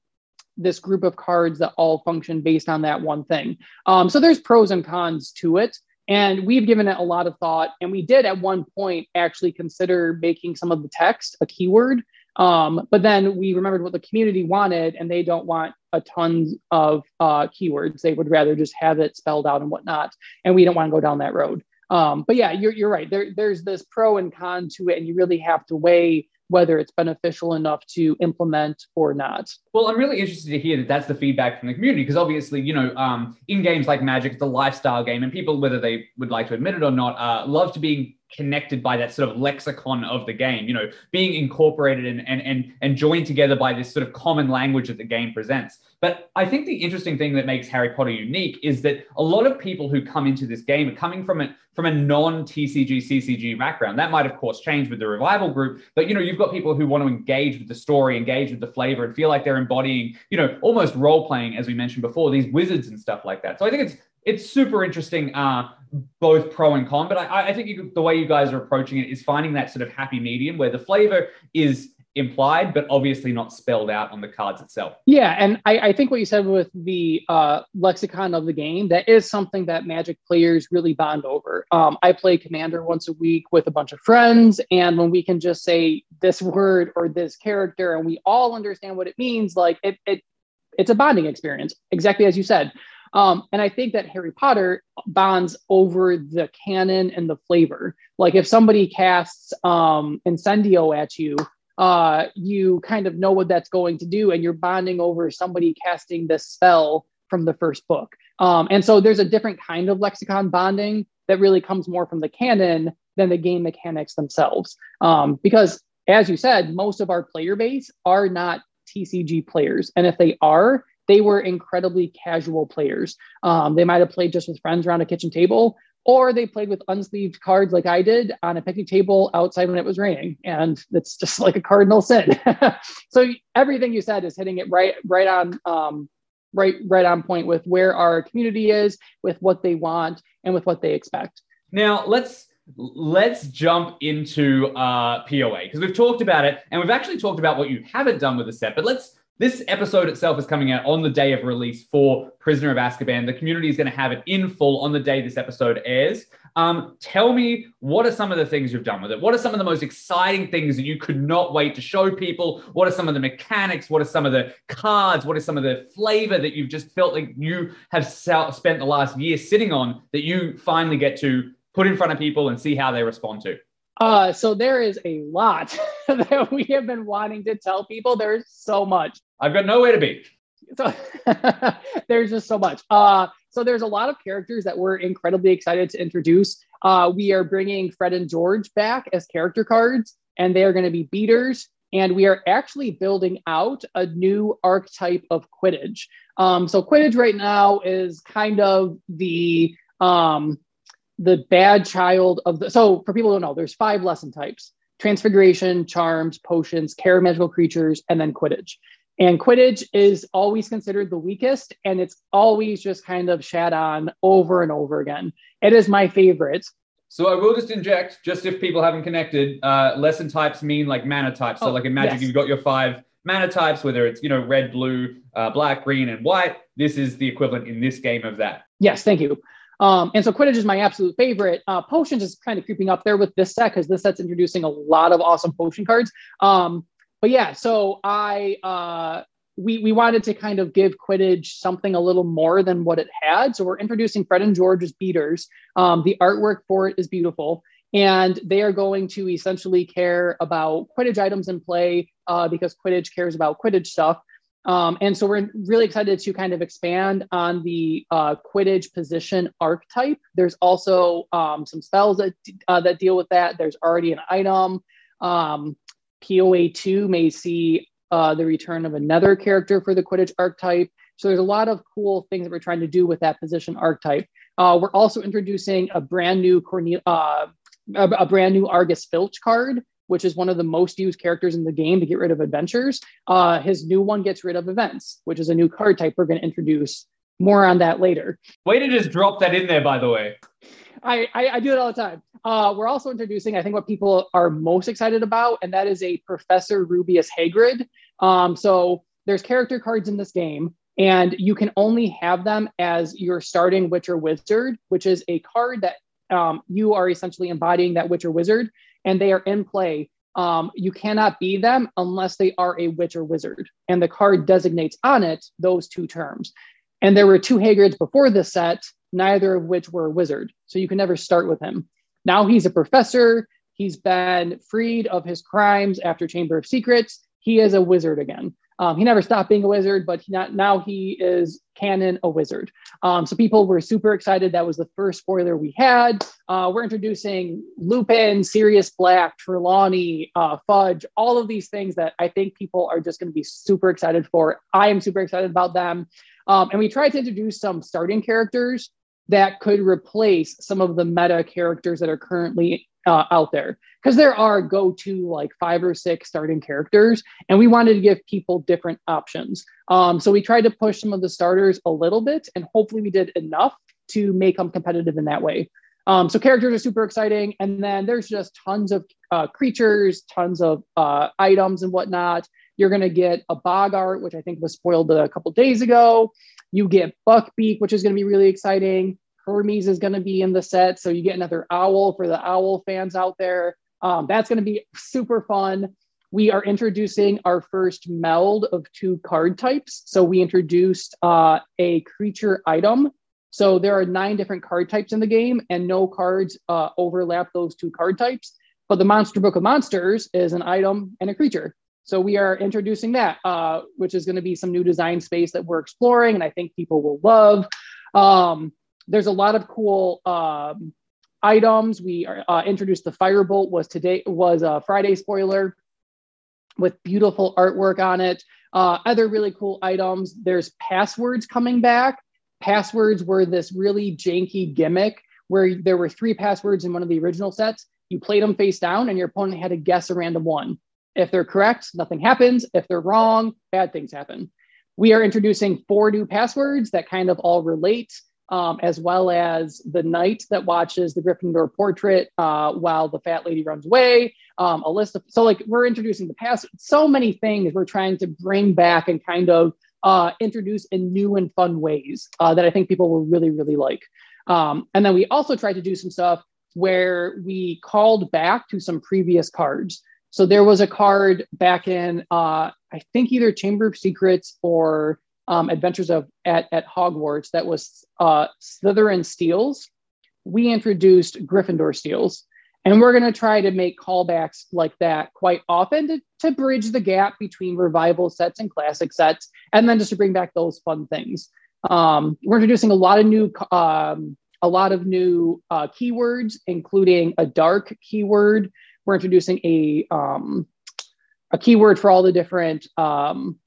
this group of cards that all function based on that one thing. Um, so there's pros and cons to it. And we've given it a lot of thought. And we did at one point actually consider making some of the text a keyword. Um, but then we remembered what the community wanted, and they don't want a ton of uh, keywords. They would rather just have it spelled out and whatnot. And we don't want to go down that road. Um, but yeah, you're, you're right. There, there's this pro and con to it, and you really have to weigh whether it's beneficial enough to implement or not. Well, I'm really interested to hear that that's the feedback from the community because obviously, you know, um, in games like Magic, a lifestyle game, and people, whether they would like to admit it or not, uh, love to be connected by that sort of lexicon of the game you know being incorporated and and and, and joined together by this sort of common language that the game presents. But i think the interesting thing that makes harry potter unique is that a lot of people who come into this game are coming from a from a non tcg ccg background. That might of course change with the revival group but you know you've got people who want to engage with the story engage with the flavor and feel like they're embodying you know almost role playing as we mentioned before these wizards and stuff like that. So i think it's it's super interesting, uh, both pro and con. But I, I think you, the way you guys are approaching it is finding that sort of happy medium where the flavor is implied, but obviously not spelled out on the cards itself. Yeah, and I, I think what you said with the uh, lexicon of the game, that is something that Magic players really bond over. Um, I play Commander once a week with a bunch of friends, and when we can just say this word or this character, and we all understand what it means, like it, it it's a bonding experience, exactly as you said. Um, and I think that Harry Potter bonds over the canon and the flavor. Like if somebody casts um, Incendio at you, uh, you kind of know what that's going to do, and you're bonding over somebody casting this spell from the first book. Um, and so there's a different kind of lexicon bonding that really comes more from the canon than the game mechanics themselves. Um, because as you said, most of our player base are not TCG players. And if they are, they were incredibly casual players. Um, they might have played just with friends around a kitchen table, or they played with unsleeved cards like I did on a picnic table outside when it was raining, and it's just like a cardinal sin. [laughs] so everything you said is hitting it right, right on, um, right, right on point with where our community is, with what they want, and with what they expect. Now let's let's jump into uh, POA because we've talked about it and we've actually talked about what you haven't done with the set, but let's this episode itself is coming out on the day of release for Prisoner of Azkaban. The community is going to have it in full on the day this episode airs. Um, tell me, what are some of the things you've done with it? What are some of the most exciting things that you could not wait to show people? What are some of the mechanics? What are some of the cards? What is some of the flavor that you've just felt like you have spent the last year sitting on that you finally get to put in front of people and see how they respond to? Uh, so there is a lot [laughs] that we have been wanting to tell people. There's so much. I've got nowhere to be. So [laughs] there's just so much. Uh, so there's a lot of characters that we're incredibly excited to introduce. Uh, we are bringing Fred and George back as character cards, and they are going to be beaters. And we are actually building out a new archetype of Quidditch. Um, so Quidditch right now is kind of the um, the bad child of the. So for people who don't know, there's five lesson types: Transfiguration, Charms, Potions, Care of Magical Creatures, and then Quidditch. And Quidditch is always considered the weakest, and it's always just kind of shat on over and over again. It is my favorite. So I will just inject, just if people haven't connected, uh, lesson types mean like mana types. So oh, like in Magic, yes. you've got your five mana types, whether it's you know red, blue, uh, black, green, and white. This is the equivalent in this game of that. Yes, thank you. Um, and so Quidditch is my absolute favorite. Uh, Potions is kind of creeping up there with this set because this set's introducing a lot of awesome potion cards. Um, but yeah, so I uh, we we wanted to kind of give Quidditch something a little more than what it had. So we're introducing Fred and George as beaters. Um, the artwork for it is beautiful, and they are going to essentially care about Quidditch items in play uh, because Quidditch cares about Quidditch stuff. Um, and so we're really excited to kind of expand on the uh, Quidditch position archetype. There's also um, some spells that uh, that deal with that. There's already an item. Um, POA 2 may see uh, the return of another character for the Quidditch archetype. So there's a lot of cool things that we're trying to do with that position archetype. Uh, we're also introducing a brand new Cornel- uh, a, a, brand new Argus Filch card, which is one of the most used characters in the game to get rid of adventures. Uh, his new one gets rid of events, which is a new card type we're going to introduce. More on that later. Way to just drop that in there, by the way. I, I, I do it all the time. Uh, we're also introducing, I think, what people are most excited about, and that is a Professor Rubeus Hagrid. Um, so there's character cards in this game, and you can only have them as your starting Witcher Wizard, which is a card that um, you are essentially embodying that Witcher Wizard, and they are in play. Um, you cannot be them unless they are a Witcher Wizard, and the card designates on it those two terms. And there were two Hagrids before this set neither of which were a wizard. So you can never start with him. Now he's a professor. He's been freed of his crimes after Chamber of Secrets. He is a wizard again. Um, he never stopped being a wizard, but he not, now he is canon a wizard. Um, so people were super excited. That was the first spoiler we had. Uh, we're introducing Lupin, Sirius Black, Trelawney, uh, Fudge, all of these things that I think people are just going to be super excited for. I am super excited about them. Um, and we tried to introduce some starting characters that could replace some of the meta characters that are currently uh, out there. Because there are go to like five or six starting characters and we wanted to give people different options. Um, so we tried to push some of the starters a little bit and hopefully we did enough to make them competitive in that way. Um, so characters are super exciting and then there's just tons of uh, creatures tons of uh, items and whatnot. You're to get a Boggart, which i think was spoiled a couple days ago you get Buckbeak, which is going to be really exciting. Hermes is going to be in the set. So you get another owl for the owl fans out there. Um, that's going to be super fun. we are introducing our first meld of two card types. So we introduced uh, a creature item. So there are nine different card types in the game, and no cards uh, overlap those two card types. But the Monster Book of Monsters is an item and a creature. So we are introducing that, uh, which is going to be some new design space that we're exploring, and I think people will love. Um, there's a lot of cool um, items. We are, uh, introduced the Firebolt was today was a Friday spoiler with beautiful artwork on it. Uh, other really cool items. There's passwords coming back. Passwords were this really janky gimmick where there were three passwords in one of the original sets. You played them face down, and your opponent had to guess a random one. If they're correct, nothing happens. If they're wrong, bad things happen. We are introducing four new passwords that kind of all relate um, as well as the knight that watches the Gryffindor portrait uh, while the fat lady runs away. Um, a list of so like we're introducing the past. So many things we're trying to bring back and kind of uh, introduce in new and fun ways uh, that I think people will really really like. Um, and then we also tried to do some stuff where we called back to some previous cards. So there was a card back in, uh, I think either Chamber of Secrets or um, Adventures of at, at Hogwarts that was uh, Slytherin Steals, we introduced Gryffindor Steals. And we're going to try to make callbacks like that quite often to, to bridge the gap between revival sets and classic sets, and then just to bring back those fun things. Um, we're introducing a lot of new, um, a lot of new uh, keywords, including a dark keyword. We're introducing a um, a keyword for all the different um,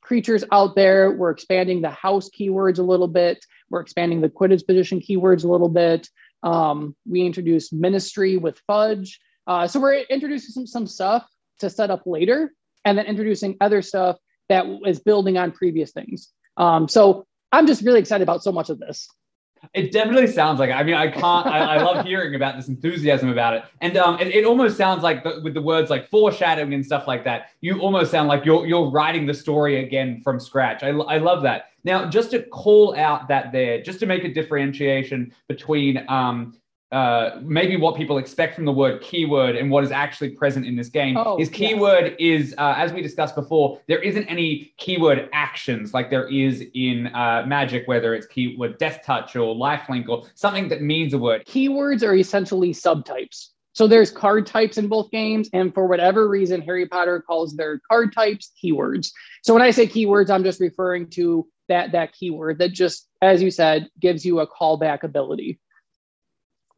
creatures out there. We're expanding the house keywords a little bit. We're expanding the Quidditch position keywords a little bit. Um, we introduced ministry with fudge. Uh, so we're introducing some, some stuff to set up later and then introducing other stuff that is building on previous things. Um, so I'm just really excited about so much of this. It definitely sounds like. I mean, I can't. I, I, love hearing about this enthusiasm about it, and um, it, it almost sounds like the, with the words like foreshadowing and stuff like that. You almost sound like you're you're writing the story again from scratch. I, I love that. Now, just to call out that there, just to make a differentiation between um, uh, maybe what people expect from the word keyword and what is actually present in this game oh, is keyword yeah. is uh, as we discussed before there isn't any keyword actions like there is in uh, magic whether it's keyword deathtouch or lifelink or something that means a word. Keywords are essentially subtypes. So there's card types in both games and for whatever reason harry potter calls their card types keywords. So when i say keywords i'm just referring to that that keyword that just as you said gives you a callback ability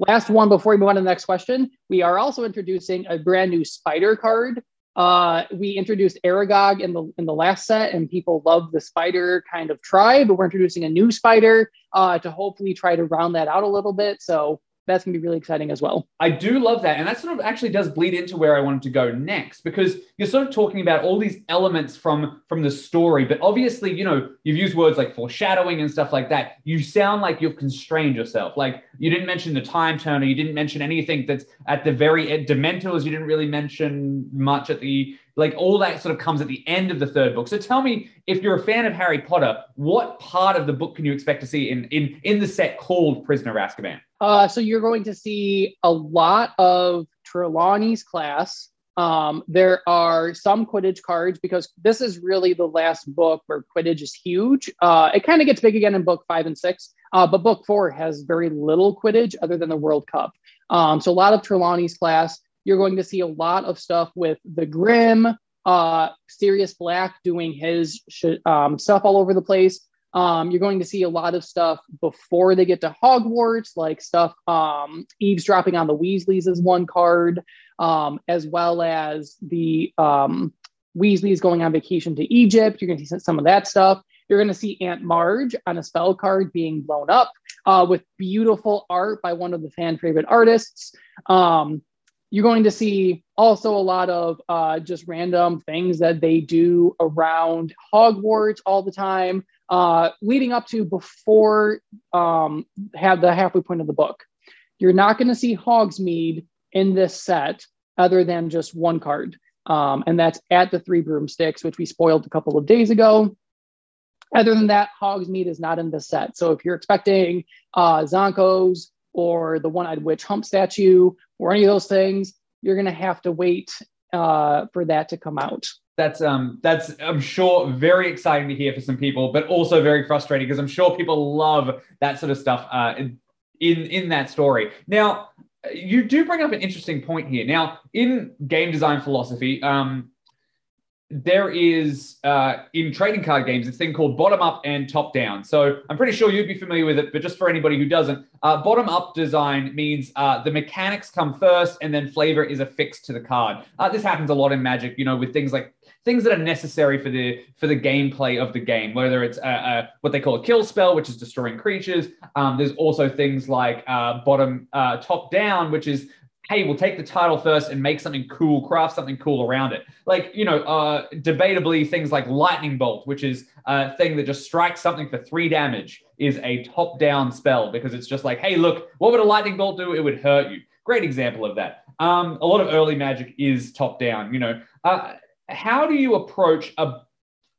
Last one before we move on to the next question. We are also introducing a brand new spider card. Uh, we introduced Aragog in the in the last set, and people love the spider kind of tribe. But we're introducing a new spider uh, to hopefully try to round that out a little bit. So that's going to be really exciting as well. I do love that. And that sort of actually does bleed into where I wanted to go next because you're sort of talking about all these elements from from the story, but obviously, you know, you've used words like foreshadowing and stuff like that. You sound like you've constrained yourself. Like you didn't mention the time turner, you didn't mention anything that's at the very end. Dementors, you didn't really mention much at the like all that sort of comes at the end of the third book. So tell me, if you're a fan of Harry Potter, what part of the book can you expect to see in in in the set called Prisoner of Azkaban? Uh, so you're going to see a lot of Trelawney's class. Um, there are some Quidditch cards because this is really the last book where Quidditch is huge. Uh, it kind of gets big again in book five and six, uh, but book four has very little Quidditch other than the World Cup. Um, so a lot of Trelawney's class. You're going to see a lot of stuff with the Grim, uh, Sirius Black doing his sh- um, stuff all over the place. Um, you're going to see a lot of stuff before they get to Hogwarts, like stuff um, eavesdropping on the Weasleys is one card, um, as well as the um, Weasleys going on vacation to Egypt. You're going to see some of that stuff. You're going to see Aunt Marge on a spell card being blown up uh, with beautiful art by one of the fan favorite artists. Um, you're going to see also a lot of uh, just random things that they do around Hogwarts all the time, uh, leading up to before um, have the halfway point of the book. You're not going to see Hogsmeade in this set other than just one card, um, and that's at the Three Broomsticks, which we spoiled a couple of days ago. Other than that, Hogsmeade is not in the set. So if you're expecting uh, Zonko's or the one-eyed witch hump statue or any of those things, you're going to have to wait uh, for that to come out. That's um that's I'm sure very exciting to hear for some people, but also very frustrating because I'm sure people love that sort of stuff uh, in in that story. Now, you do bring up an interesting point here. Now, in game design philosophy, um, there is uh, in trading card games this thing called bottom up and top down. So I'm pretty sure you'd be familiar with it, but just for anybody who doesn't, uh, bottom up design means uh, the mechanics come first, and then flavor is affixed to the card. Uh, this happens a lot in Magic, you know, with things like things that are necessary for the for the gameplay of the game. Whether it's what they call a kill spell, which is destroying creatures. Um, there's also things like uh, bottom uh, top down, which is hey, we'll take the title first and make something cool, craft something cool around it. Like, you know, uh, debatably, things like Lightning Bolt, which is a thing that just strikes something for three damage, is a top down spell because it's just like, hey, look, what would a Lightning Bolt do? It would hurt you. Great example of that. Um, a lot of early magic is top down, you know. Uh, how do you approach a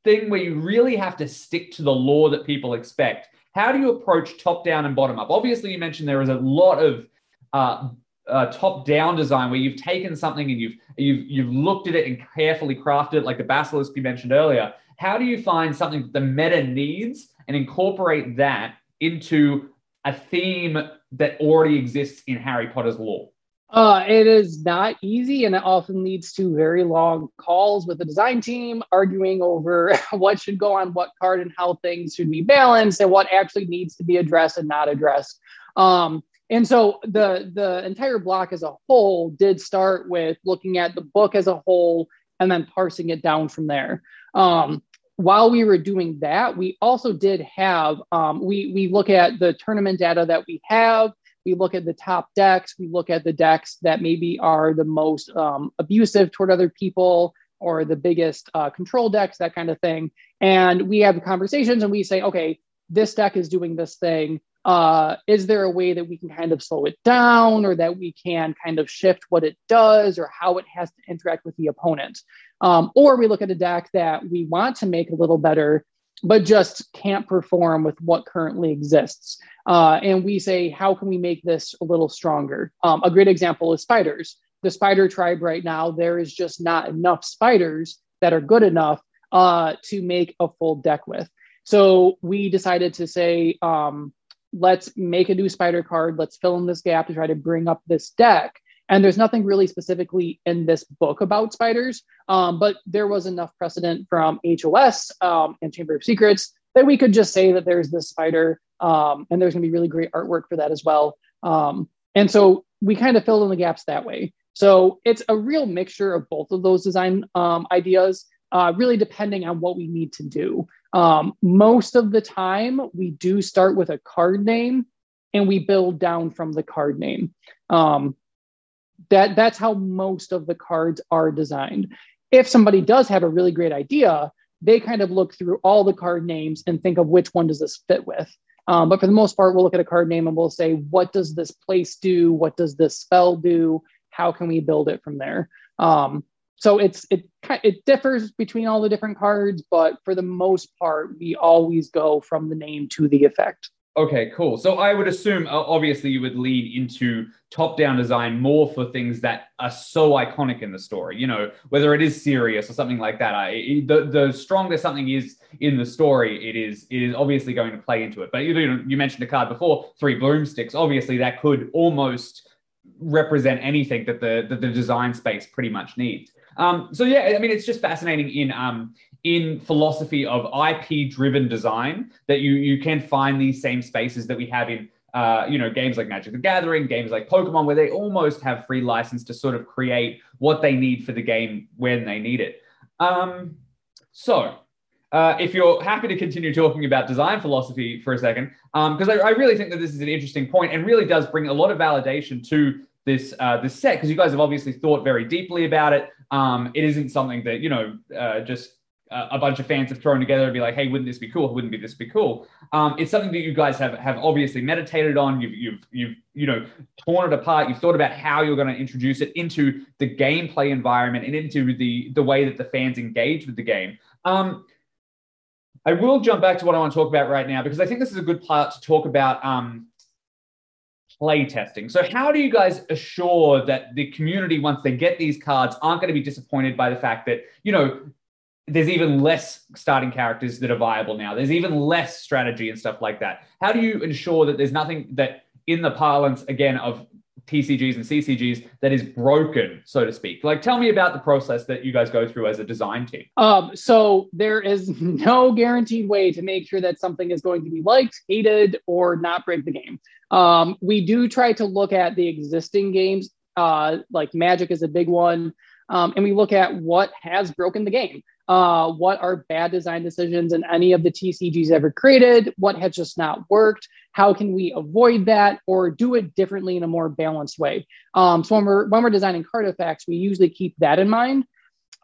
thing where you really have to stick to the law that people expect? How do you approach top down and bottom up? Obviously, you mentioned there is a lot of uh, uh, top-down design where you've taken something and you've you've you've looked at it and carefully crafted it, like the basilisk you mentioned earlier. How do you find something that the meta needs and incorporate that into a theme that already exists in Harry Potter's lore? Uh, it is not easy, and it often leads to very long calls with the design team arguing over [laughs] what should go on what card and how things should be balanced and what actually needs to be addressed and not addressed. Um, and so the the entire block as a whole did start with looking at the book as a whole and then parsing it down from there. Um, while we were doing that, we also did have um, we we look at the tournament data that we have. We look at the top decks. We look at the decks that maybe are the most um, abusive toward other people or the biggest uh, control decks, that kind of thing. And we have conversations and we say, okay, this deck is doing this thing uh, is there a way that we can kind of slow it down or that we can kind of shift what it does or how it has to interact with the opponent? Um, or we look at a deck that we want to make a little better, but just can't perform with what currently exists. Uh, and we say, how can we make this a little stronger? Um, a great example is spiders. The spider tribe right now, there is just not enough spiders that are good enough uh, to make a full deck with. So we decided to say, um, let's make a new spider card let's fill in this gap to try to bring up this deck. And there's nothing really specifically in this book about spiders um, but there was enough precedent from HOS um, and chamber of secrets that we could just say that there's this spider um, and there's going to be really great artwork for that as well. Um, and so we kind of filled in the gaps that way. So it's a real mixture of both of those design um, ideas uh, really depending on what we need to do. Um, most of the time, we do start with a card name and we build down from the card name. Um, that that's how most of the cards are designed. If somebody does have a really great idea, they kind of look through all the card names and think of which one does this fit with. Um, but for the most part, we'll look at a card name and we'll say, what does this place do? What does this spell do? How can we build it from there? Um, so it's it it differs between all the different cards, but for the most part, we always go from the name to the effect. Okay, cool. So I would assume, obviously, you would lean into top-down design more for things that are so iconic in the story. You know, whether it is Sirius or something like that. I, the the stronger something is in the story, it is it is obviously going to play into it. But you you mentioned a card before, three broomsticks. Obviously, that could almost represent anything that the that the design space pretty much needs. Um, so yeah, I mean, it's just fascinating in um, in philosophy of IP driven design that you you can find these same spaces that we have in uh, you know games like Magic the Gathering, games like Pokemon, where they almost have free license to sort of create what they need for the game when they need it. Um, so. Uh, if you're happy to continue talking about design philosophy for a second, because um, I, I, really think that this is an interesting point and really does bring a lot of validation to this uh, this set because you guys have obviously thought very deeply about it. Um, it isn't something that you know uh, just uh, a bunch of fans have thrown together and be like, "Hey, wouldn't this be cool? Wouldn't be this be cool?" Um, it's something that you guys have have obviously meditated on. You've you've you've you know torn it apart. You've thought about how you're going to introduce it into the gameplay environment and into the the way that the fans engage with the game. Um, I will jump back to what I want to talk about right now because I think this is a good part to talk about um, play testing. So, how do you guys assure that the community, once they get these cards, aren't going to be disappointed by the fact that, you know, there's even less starting characters that are viable now. There's even less strategy and stuff like that. How do you ensure that there's nothing that, in the parlance again of TCGs and CCGs that is broken, so to speak. Like, tell me about the process that you guys go through as a design team. Um, so there is [laughs] no guaranteed way to make sure that something is going to be liked, hated, or not break the game. Um, we do try to look at the existing games, uh, like Magic is a big one, um, and we look at what has broken the game uh, what are bad design decisions in any of the TCGs ever created, what has just not worked, how can we avoid that or do it differently in a more balanced way. Um, so when we're when we're designing card effects, we usually keep that in mind.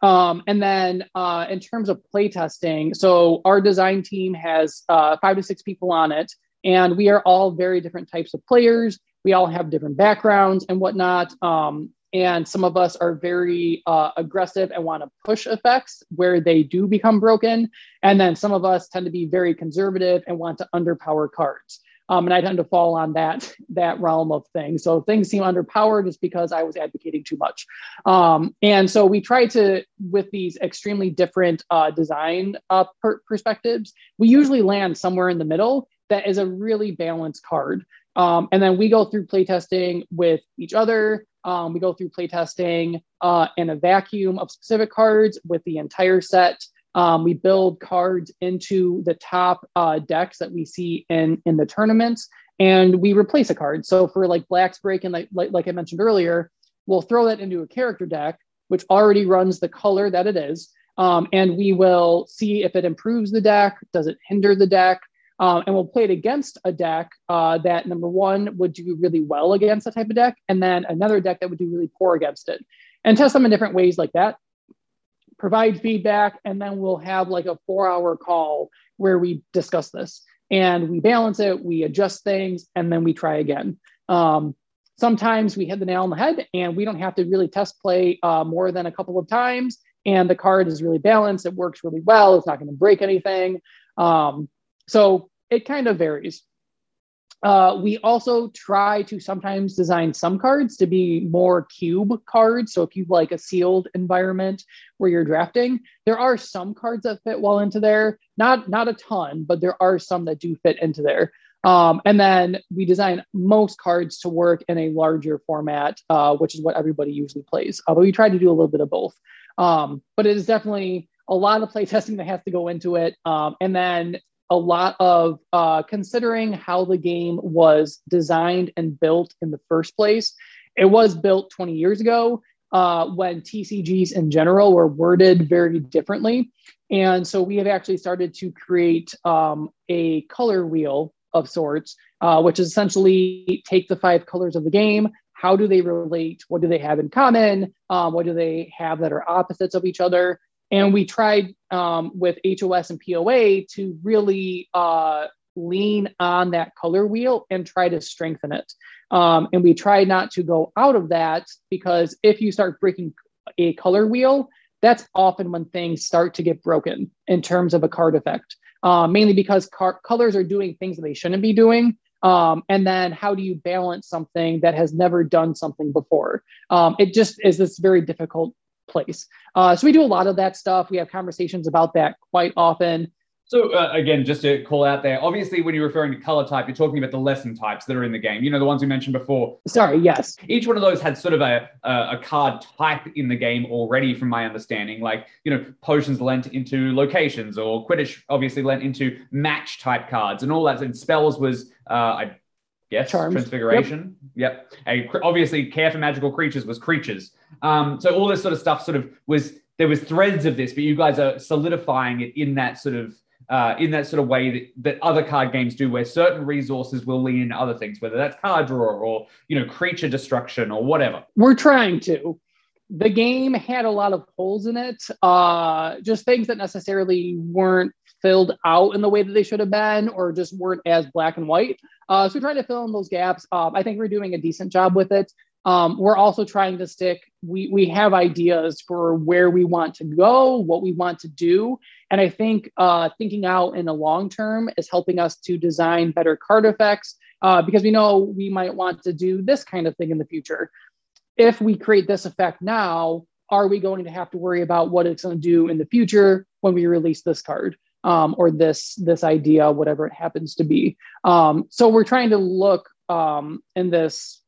Um, and then uh, in terms of playtesting, so our design team has uh, five to six people on it, and we are all very different types of players. We all have different backgrounds and whatnot. Um, and some of us are very uh, aggressive and want to push effects where they do become broken. And then some of us tend to be very conservative and want to underpower cards. Um, and i tend to fall on that [laughs] that realm of things. So things seem underpowered just because i was advocating too much. Um, and so we try to with these extremely different uh, design uh, per- perspectives we usually land somewhere in the middle that is a really balanced card um, and then we go through playtesting with each other um, we go through playtesting uh, in a vacuum of specific cards with the entire set. Um, we build cards into the top uh, decks that we see in in the tournaments, and we replace a card. So for like Black's Break and like, like, like I mentioned earlier, we'll throw that into a character deck, which already runs the color that it is, um, and we will see if it improves the deck, does it hinder the deck, um, and we'll play it against a deck uh, that number one would do really well against that type of deck, and then another deck that would do really poor against it, and test them in different ways like that. Provide feedback, and then we'll have like a four-hour call where we discuss this and we balance it, we adjust things, and then we try again. Um, sometimes we hit the nail on the head, and we don't have to really test play uh, more than a couple of times, and the card is really balanced. It works really well. It's not going to break anything. Um, so it kind of varies. Uh, we also try to sometimes design some cards to be more cube cards. So if you like a sealed environment where you're drafting, there are some cards that fit well into there. Not not a ton, but there are some that do fit into there. Um, and then we design most cards to work in a larger format, uh, which is what everybody usually plays. Uh, but we try to do a little bit of both. Um, but it is definitely a lot of play testing that has to go into it. Um, and then a lot of uh, considering how the game was designed and built in the first place. It was built 20 years ago uh, when TCGs in general were worded very differently. And so we have actually started to create um, a color wheel of sorts, uh, which is essentially take the five colors of the game. How do they relate? What do they have in common? Um, what do they have that are opposites of each other? And we tried um, with HOS and POA to really uh, lean on that color wheel and try to strengthen it. Um, and we try not to go out of that because if you start breaking a color wheel, that's often when things start to get broken in terms of a card effect, uh, mainly because car- colors are doing things that they shouldn't be doing. Um, and then how do you balance something that has never done something before? Um, it just is this very difficult place. Uh, so we do a lot of that stuff. We have conversations about that quite often. So uh, again, just to call out there, obviously when you're referring to color type, you're talking about the lesson types that are in the game. You know, the ones we mentioned before. Sorry, yes. Each one of those had sort of a, a, card type in the game already, from my understanding. Like, you know, potions lent into locations, or Quidditch obviously lent into match type cards, and all that. And spells was, uh, I Yes, Charms. Transfiguration. Yep. yep. obviously, care for magical creatures was creatures. Um, so all this sort of stuff sort of was there was threads of this, but you guys are solidifying it in that sort of uh, in that sort of way that, that other card games do, where certain resources will lean into other things, whether that's card draw or you know creature destruction or whatever. We're trying to. The game had a lot of holes in it, uh, just things that necessarily weren't filled out in the way that they should have been, or just weren't as black and white. Uh, so trying to fill in those gaps. Um, I think we're doing a decent job with it. Um, we're also trying to stick. We we have ideas for where we want to go, what we want to do, and I think uh, thinking out in the long term is helping us to design better card effects uh, because we know we might want to do this kind of thing in the future. If we create this effect now, are we going to have to worry about what it's going to do in the future when we release this card um, or this this idea, whatever it happens to be? Um, so we're trying to look um, in this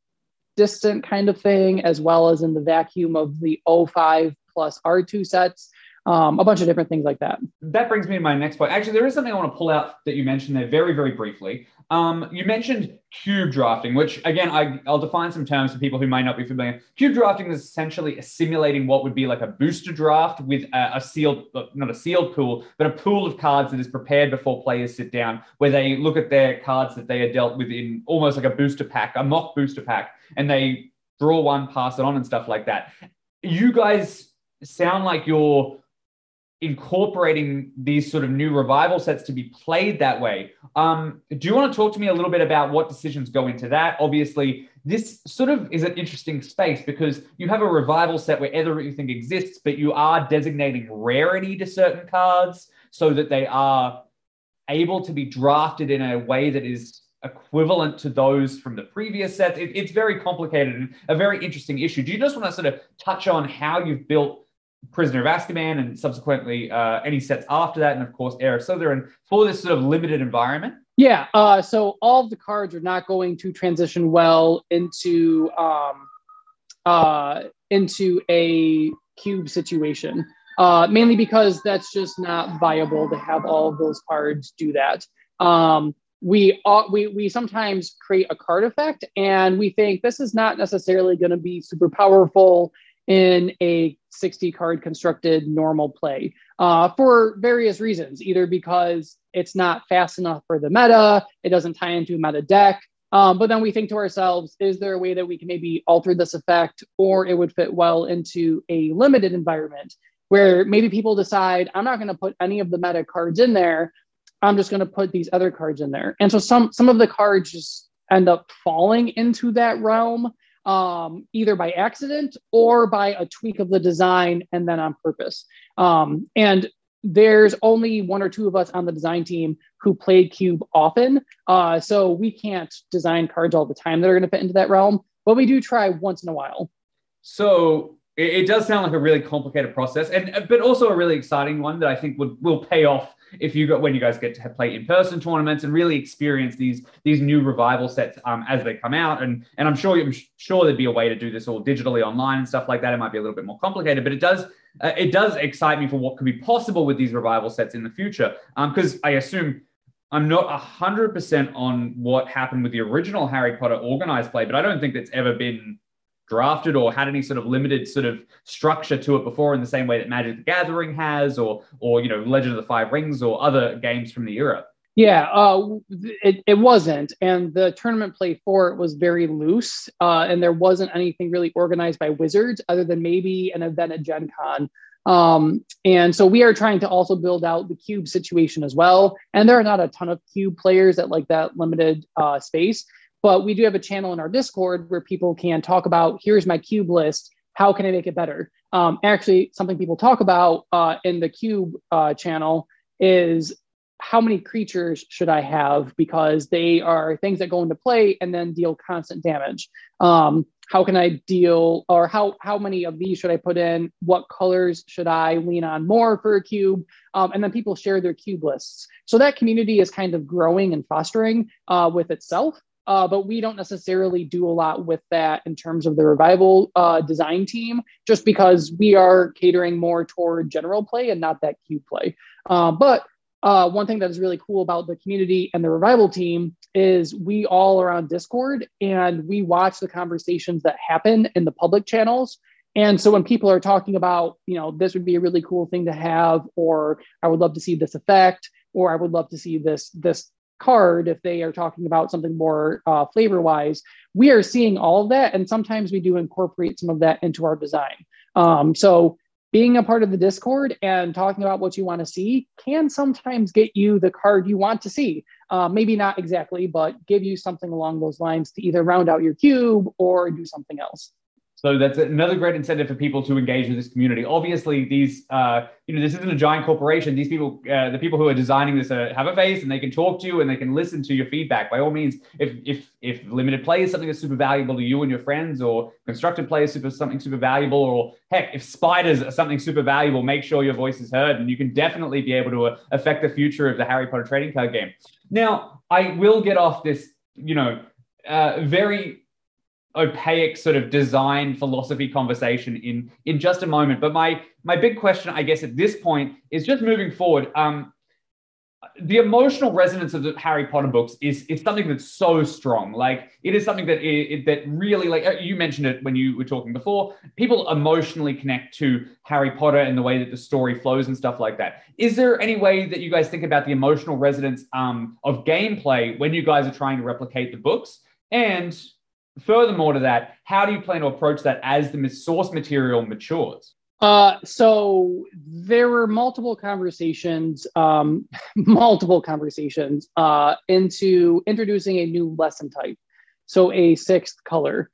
distant kind of thing, as well as in the vacuum of the O5 plus R2 sets um, a bunch of different things like that. That brings me to my next point. Actually, there is something I want to pull out that you mentioned there very, very briefly. Um, you mentioned cube drafting, which again, I, will define some terms for people who might not be familiar. Cube drafting is essentially simulating what would be like a booster draft with a, a sealed, not a sealed pool, but a pool of cards that is prepared before players sit down, where they look at their cards that they are dealt with in almost like a booster pack, a mock booster pack, and they draw one, pass it on, and stuff like that. You guys sound like you're incorporating these sort of new revival sets to be played that way. Um, do you want to talk to me a little bit about what decisions go into that? Obviously, this sort of is an interesting space because you have a revival set where everything exists, but you are designating rarity to certain cards so that they are able to be drafted in a way that is equivalent to those from the previous sets. It, it's very complicated and a very interesting issue. Do you just want to sort of touch on how you've built Prisoner of Azkaban and subsequently uh, any sets after that, and of course Heir of Slytherin for this sort of limited environment? Yeah, uh, so all of the cards are not going to transition well into um, uh, into a cube situation, uh, mainly because that's just not viable to have all of those cards do that. Um, we, uh, we we sometimes create a card effect, and we think this is not necessarily going to be super powerful in a 60 card constructed normal play uh, for various reasons, either because it's not fast enough for the meta, it doesn't tie into a meta deck. Um, but then we think to ourselves, is there a way that we can maybe alter this effect or it would fit well into a limited environment where maybe people decide, I'm not going to put any of the meta cards in there. I'm just going to put these other cards in there. And so some, some of the cards just end up falling into that realm um, either by accident or by a tweak of the design and then on purpose. Um, and there's only one or two of us on the design team who played Cube often. Uh, so we can't design cards all the time that are going to fit into that realm, but we do try once in a while. So it, it, does sound like a really complicated process, and but also a really exciting one that I think would will pay off if you got when you guys get to play in person tournaments and really experience these these new revival sets um, as they come out. And and I'm sure I'm sure there'd be a way to do this all digitally online and stuff like that. It might be a little bit more complicated, but it does. Uh, it does excite me for what could be possible with these revival sets in the future. Because um, I assume I'm not 100% on what happened with the original Harry Potter organized play, but I don't think that's ever been drafted or had any sort of limited sort of structure to it before in the same way that Magic the Gathering has or or you know Legend of the Five Rings or other games from the era. Yeah, uh, it, it wasn't. And the tournament play for it was very loose. Uh, and there wasn't anything really organized by Wizards other than maybe an event at Gen Con. Um, and so we are trying to also build out the cube situation as well. And there are not a ton of cube players at like that limited uh, space. But we do have a channel in our Discord where people can talk about here's my cube list. How can I make it better? Um, actually, something people talk about uh, in the cube uh, channel is how many creatures should I have because they are things that go into play and then deal constant damage. Um, how can I deal, or how how many of these should I put in? What colors should I lean on more for a cube? Um, and then people share their cube lists. So that community is kind of growing and fostering uh, with itself. Uh, but we don't necessarily do a lot with that in terms of the revival uh, design team, just because we are catering more toward general play and not that cube play. Uh, but uh, one thing that is really cool about the community and the revival team is we all are on Discord and we watch the conversations that happen in the public channels. And so when people are talking about, you know, this would be a really cool thing to have, or I would love to see this effect, or I would love to see this this card if they are talking about something more uh, flavor wise we are seeing all of that and sometimes we do incorporate some of that into our design. Um, so being a part of the discord and talking about what you want to see can sometimes get you the card you want to see. Uh, maybe not exactly but give you something along those lines to either round out your cube or do something else So that's another great incentive for people to engage with this community. Obviously, these, uh, you know, this isn't a giant corporation. These people, uh, the people who are designing this, uh, have a face and they can talk to you and they can listen to your feedback. By all means, if if if limited play is something that's super valuable to you and your friends, or constructed play is super something super valuable, or heck, if spiders are something super valuable, make sure your voice is heard, and you can definitely be able to uh, affect the future of the Harry Potter trading card game. Now, I will get off this, you know, uh, very opaque sort of design philosophy conversation in in just a moment. But my my big question, I guess, at this point is just moving forward. Um, the emotional resonance of the Harry Potter books is is something that's so strong. Like it is something that it, that really like uh, you mentioned it when you were talking before. People emotionally connect to Harry Potter and the way that the story flows and stuff like that. Is there any way that you guys think about the emotional resonance um, of gameplay when you guys are trying to replicate the books? And furthermore to that, how do you plan to approach that as the source material matures? Uh, so there were multiple conversations, um, [laughs] multiple conversations uh, into introducing a new lesson type. So a sixth color.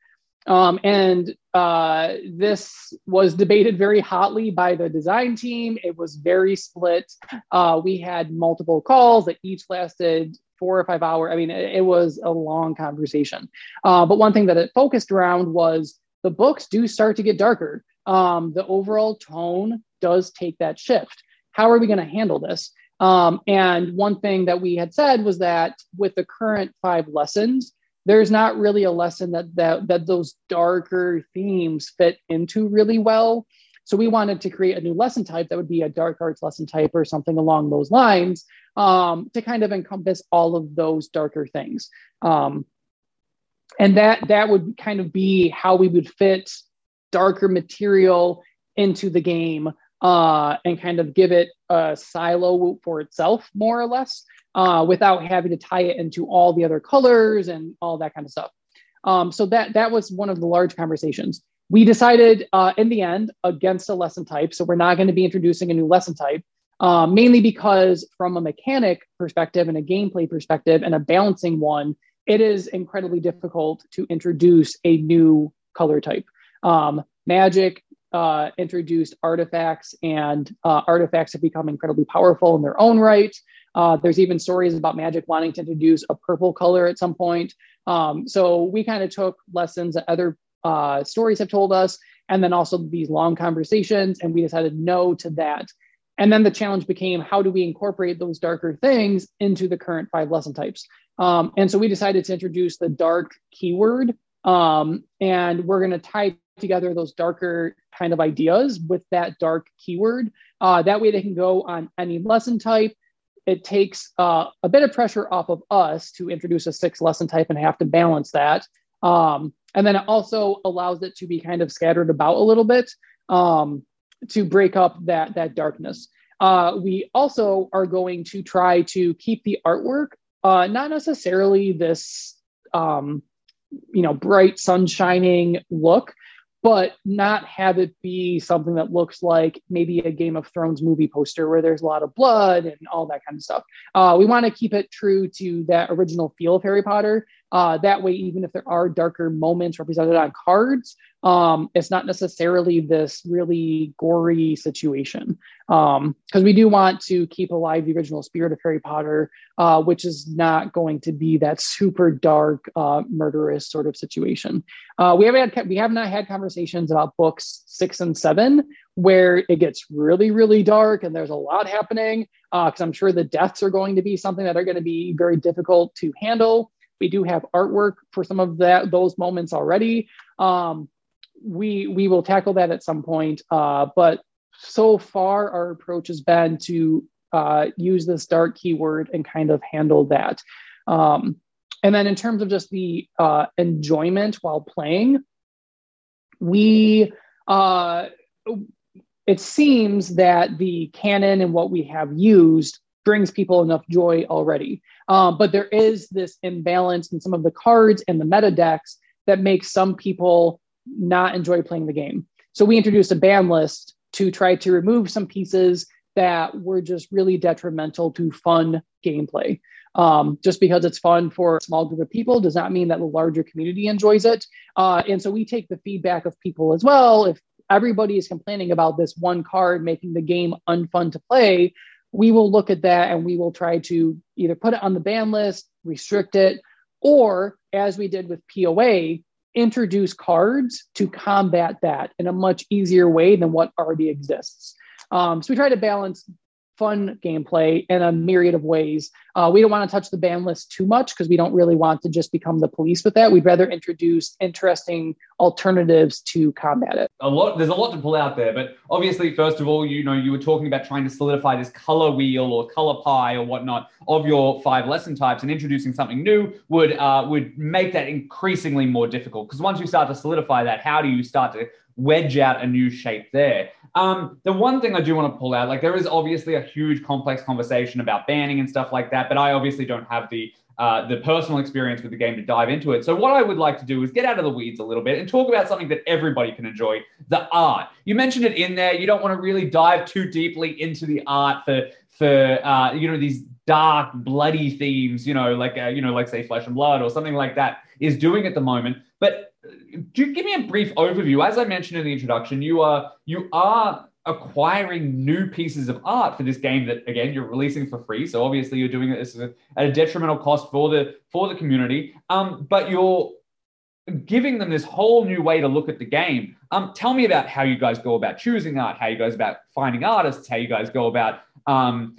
Um, and uh, this was debated very hotly by the design team. It was very split. Uh, we had multiple calls that each lasted four or five hour. I mean, it, it was a long conversation. Uh, but one thing that it focused around was the books do start to get darker. Um, the overall tone does take that shift. How are we going to handle this? Um, and one thing that we had said was that with the current five lessons, there's not really a lesson that that that those darker themes fit into really well. So we wanted to create a new lesson type that would be a dark arts lesson type or something along those lines um, to kind of encompass all of those darker things. Um, and that that would kind of be how we would fit darker material into the game uh, and kind of give it a silo for itself, more or less, uh, without having to tie it into all the other colors and all that kind of stuff. Um, so that that was one of the large conversations. We decided uh, in the end against a lesson type, so we're not going to be introducing a new lesson type. Uh, mainly because from a mechanic perspective and a gameplay perspective and a balancing one, it is incredibly difficult to introduce a new color type. Um, Magic uh, introduced artifacts, and uh, artifacts have become incredibly powerful in their own right. Uh, there's even stories about Magic wanting to introduce a purple color at some point. Um, so we kind of took lessons that other uh, stories have told us, and then also these long conversations, and we decided no to that. And then the challenge became how do we incorporate those darker things into the current five lesson types? Um, and so we decided to introduce the dark keyword. Um, and we're going to tie together those darker kind of ideas with that dark keyword. Uh, that way they can go on any lesson type. It takes uh, a bit of pressure off of us to introduce a six lesson type and have to balance that. Um, and then it also allows it to be kind of scattered about a little bit. Um, to break up that that darkness. Uh, we also are going to try to keep the artwork uh, not necessarily this um, you know bright sun shining look but not have it be something that looks like maybe a Game of Thrones movie poster where there's a lot of blood and all that kind of stuff. Uh, we want to keep it true to that original feel of Harry Potter. Uh, that way, even if there are darker moments represented on cards, um, it's not necessarily this really gory situation. Because um, we do want to keep alive the original spirit of Harry Potter, uh, which is not going to be that super dark, uh, murderous sort of situation. Uh, we haven't had we have not had conversations about books six and seven where it gets really, really dark and there's a lot happening. Because uh, I'm sure the deaths are going to be something that are going to be very difficult to handle. We do have artwork for some of that those moments already. Um, we we will tackle that at some point. Uh, but so far, our approach has been to uh, use this dark keyword and kind of handle that. Um, and then in terms of just the uh, enjoyment while playing, we uh, it seems that the canon and what we have used brings people enough joy already. Um, but there is this imbalance in some of the cards and the meta decks that makes some people not enjoy playing the game. So we introduced a ban list to try to remove some pieces that were just really detrimental to fun gameplay. Um, just because it's fun for a small group of people does not mean that the larger community enjoys it. Uh, and so we take the feedback of people as well. If everybody is complaining about this one card making the game unfun to play, we will look at that and we will try to either put it on the ban list, restrict it, or as we did with POA, introduce cards to combat that in a much easier way than what already exists. Um, so we try to balance fun gameplay in a myriad of ways. Uh, we don't want to touch the ban list too much because we don't really want to just become the police with that. We'd rather introduce interesting alternatives to combat it. A lot, there's a lot to pull out there, but obviously, first of all, you know, you were talking about trying to solidify this color wheel or color pie or whatnot of your five lesson types, and introducing something new would uh, would make that increasingly more difficult. Because once you start to solidify that, how do you start to wedge out a new shape there? Um, the one thing I do want to pull out, like there is obviously a huge complex conversation about banning and stuff like that, but I obviously don't have the uh, the personal experience with the game to dive into it. So what I would like to do is get out of the weeds a little bit and talk about something that everybody can enjoy: the art. You mentioned it in there. You don't want to really dive too deeply into the art for for uh, you know these dark, bloody themes. You know, like uh, you know, like say Flesh and Blood or something like that is doing at the moment. But do give me a brief overview? As I mentioned in the introduction, you are you are acquiring new pieces of art for this game that again you're releasing for free. So obviously you're doing this at a detrimental cost for the for the community. Um, but you're giving them this whole new way to look at the game. Um, tell me about how you guys go about choosing art, how you guys about finding artists, how you guys go about um,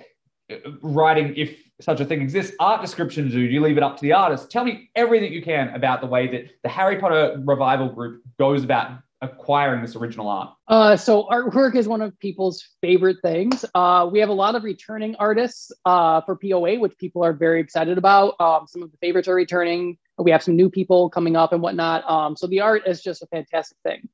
writing if such a thing exists. Art descriptions, do you leave it up to the artist? Tell me everything you can about the way that the Harry Potter revival group goes about acquiring this original art? Uh, so artwork is one of people's favorite things. Uh, we have a lot of returning artists uh, for POA, which people are very excited about. Um, some of the favorites are returning. We have some new people coming up and whatnot. Um, so the art is just a fantastic thing.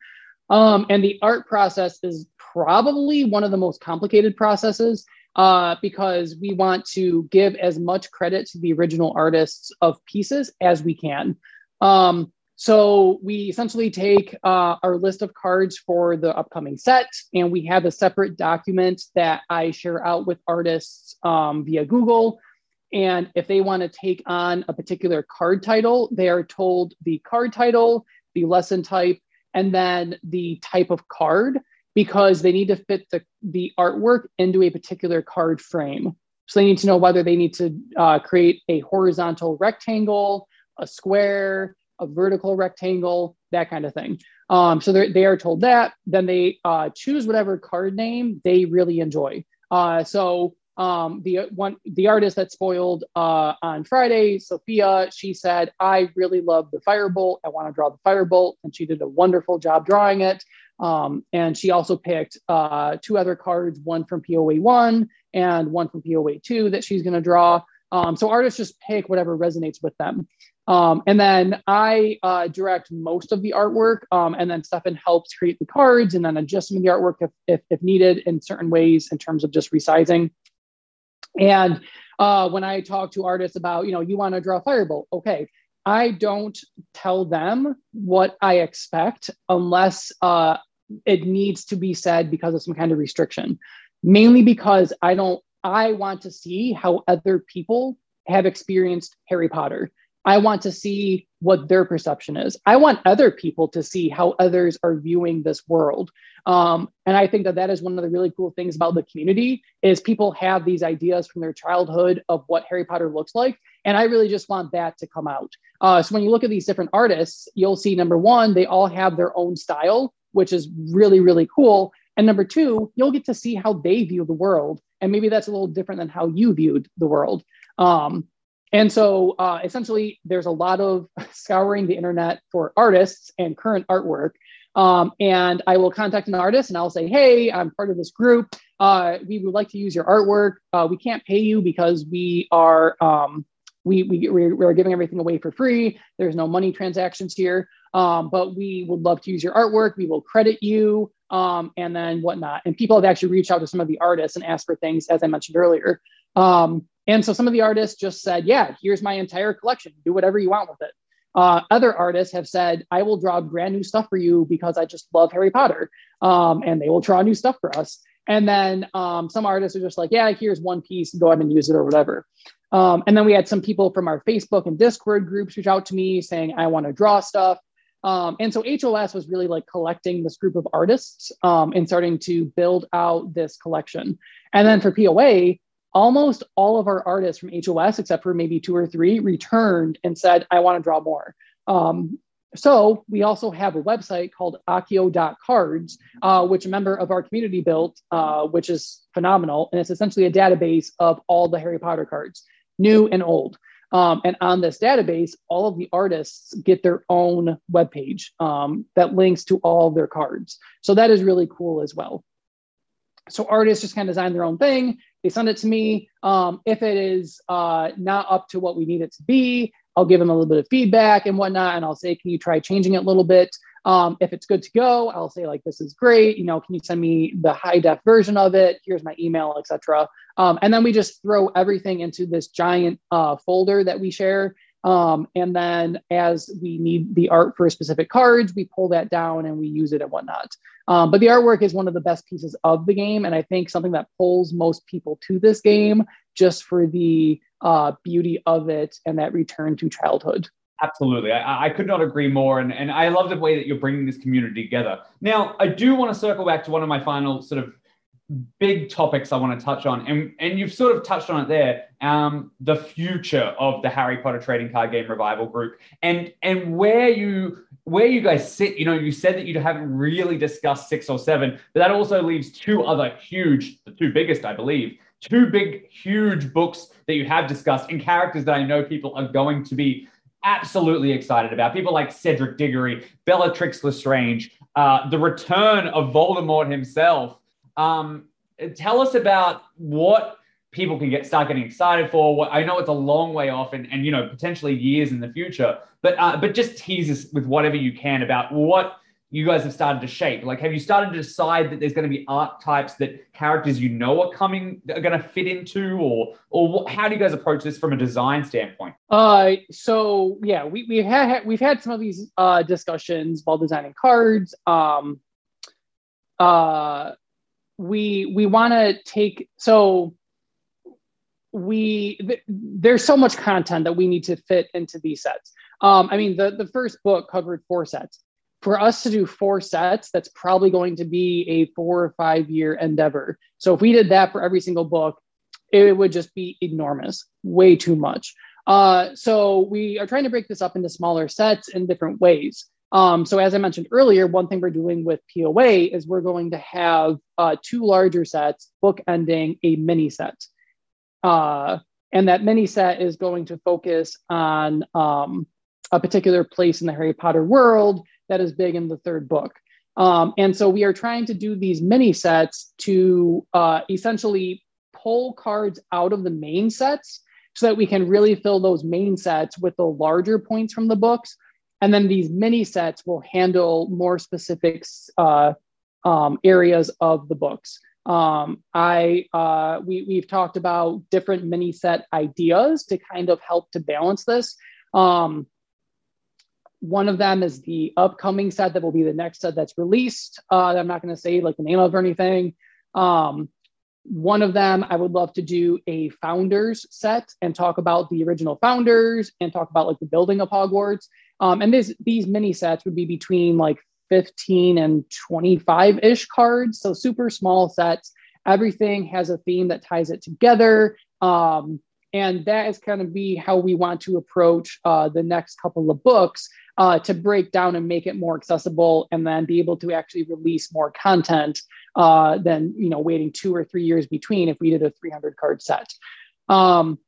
Um, and the art process is probably one of the most complicated processes uh, because we want to give as much credit to the original artists of pieces as we can. Um, so we essentially take uh, our list of cards for the upcoming set, and we have a separate document that I share out with artists um, via Google. And if they want to take on a particular card title, they are told the card title, the lesson type, and then the type of card because they need to fit the, the artwork into a particular card frame. So they need to know whether they need to uh, create a horizontal rectangle, a square, a vertical rectangle, that kind of thing. Um, so they are told that. Then they uh, choose whatever card name they really enjoy. Uh, so um, the one the artist that spoiled uh, on Friday, Sophia, she said, "I really love the firebolt. I want to draw the firebolt," and she did a wonderful job drawing it. Um, and she also picked uh, two other cards, one from POA 1 and one from POA 2 that she's going to draw. Um, so artists just pick whatever resonates with them. Um, and then I uh, direct most of the artwork, um, and then Stefan helps create the cards and then adjusting the artwork if, if, if, needed in certain ways in terms of just resizing. And uh, when I talk to artists about, you know, you want to draw a Firebolt, okay, I don't tell them what I expect unless uh, it needs to be said because of some kind of restriction. Mainly because I don't, I want to see how other people have experienced Harry Potter. I want to see what their perception is. I want other people to see how others are viewing this world. Um, and I think that that is one of the really cool things about the community is people have these ideas from their childhood of what Harry Potter looks like. And I really just want that to come out. Uh, so when you look at these different artists, you'll see number one, they all have their own style, which is really, really cool. And number two, you'll get to see how they view the world. And maybe that's a little different than how you viewed the world. Um, and so uh, essentially, there's a lot of [laughs] scouring the internet for artists and current artwork. Um, and I will contact an artist and I'll say, hey, I'm part of this group. Uh, we would like to use your artwork. Uh, we can't pay you because we are um, we, we we're giving everything away for free. There's no money transactions here, um, but we would love to use your artwork. We will credit you um, and then whatnot. And people have actually reached out to some of the artists and asked for things, as I mentioned earlier. Um, and so some of the artists just said, yeah, here's my entire collection. Do whatever you want with it. Uh, other artists have said, I will draw brand new stuff for you because I just love Harry Potter. Um, and they will draw new stuff for us. And then um, some artists are just like, yeah, here's one piece, go ahead and use it or whatever. Um, and then we had some people from our Facebook and Discord groups reach out to me saying, I want to draw stuff. Um, and so HOS was really like collecting this group of artists um, and starting to build out this collection. And then for POA, almost all of our artists from HOS, except for maybe two or three, returned and said, I want to draw more. Um, so we also have a website called accio.cards, uh, which a member of our community built, uh, which is phenomenal. And it's essentially a database of all the Harry Potter cards, new and old. Um, and on this database, all of the artists get their own webpage um, that links to all their cards. So that is really cool as well. So artists just kind of design their own thing. They send it to me. Um, if it is uh, not up to what we need it to be, I'll give them a little bit of feedback and whatnot, and I'll say, can you try changing it a little bit? Um, if it's good to go, I'll say like, this is great. You know, can you send me the high def version of it? Here's my email, etc. Um, and then we just throw everything into this giant uh, folder that we share. Um, and then as we need the art for specific cards, we pull that down and we use it and whatnot. Um, but the artwork is one of the best pieces of the game. And I think something that pulls most people to this game just for the uh, beauty of it and that return to childhood. Absolutely. I, I, could not agree more. And, and I love the way that you're bringing this community together. Now, I do want to circle back to one of my final sort of big topics I want to touch on. And, and you've sort of touched on it there um, the future of the Harry Potter trading card game revival group and, and where you where you guys sit. You know, you said that you haven't really discussed six or seven, but that also leaves two other huge, the two biggest, I believe, two big, huge books that you have discussed and characters that I know people are going to be absolutely excited about. People like Cedric Diggory, Bellatrix Lestrange, uh, the return of Voldemort himself. Um, tell us about what people can get start getting excited for. What I know it's a long way off, and, and you know potentially years in the future, but uh, but just tease us with whatever you can about what you guys have started to shape? Like, have you started to decide that there's going to be archetypes that characters you know are coming are going to fit into, or or what, how do you guys approach this from a design standpoint? Uh, so yeah, we we've had we've had some of these uh discussions while designing cards. Um, uh, we we want to take so we th- there's so much content that we need to fit into these sets. Um, I mean, the the first book covered four sets for us to do four sets, that's probably going to be a four or five year endeavor. So if we did that for every single book, it would just be enormous, way too much. Uh, so we are trying to break this up into smaller sets in different ways. Um, so as I mentioned earlier, one thing we're doing with POA is we're going to have uh, two larger sets bookending a mini set. Uh, and that mini set is going to focus on um, a particular place in the Harry Potter world that is big in the third book. Um, and so we are trying to do these mini sets to uh, essentially pull cards out of the main sets so that we can really fill those main sets with the larger points from the books. And then these mini sets will handle more specific uh, um, areas of the books. Um, I uh, we we've talked about different mini set ideas to kind of help to balance this. Um, one of them is the upcoming set that will be the next set that's released. Uh, I'm not going to say like the name of or anything. Um, one of them, I would love to do a founders set and talk about the original founders and talk about like the building of Hogwarts. Um, and this, these mini sets would be between like 15 and 25 ish cards. So super small sets. Everything has a theme that ties it together. Um, and that is kind of be how we want to approach uh, the next couple of books uh, to break down and make it more accessible and then be able to actually release more content uh, than you know waiting two or three years between if we did a 300 card set. Um,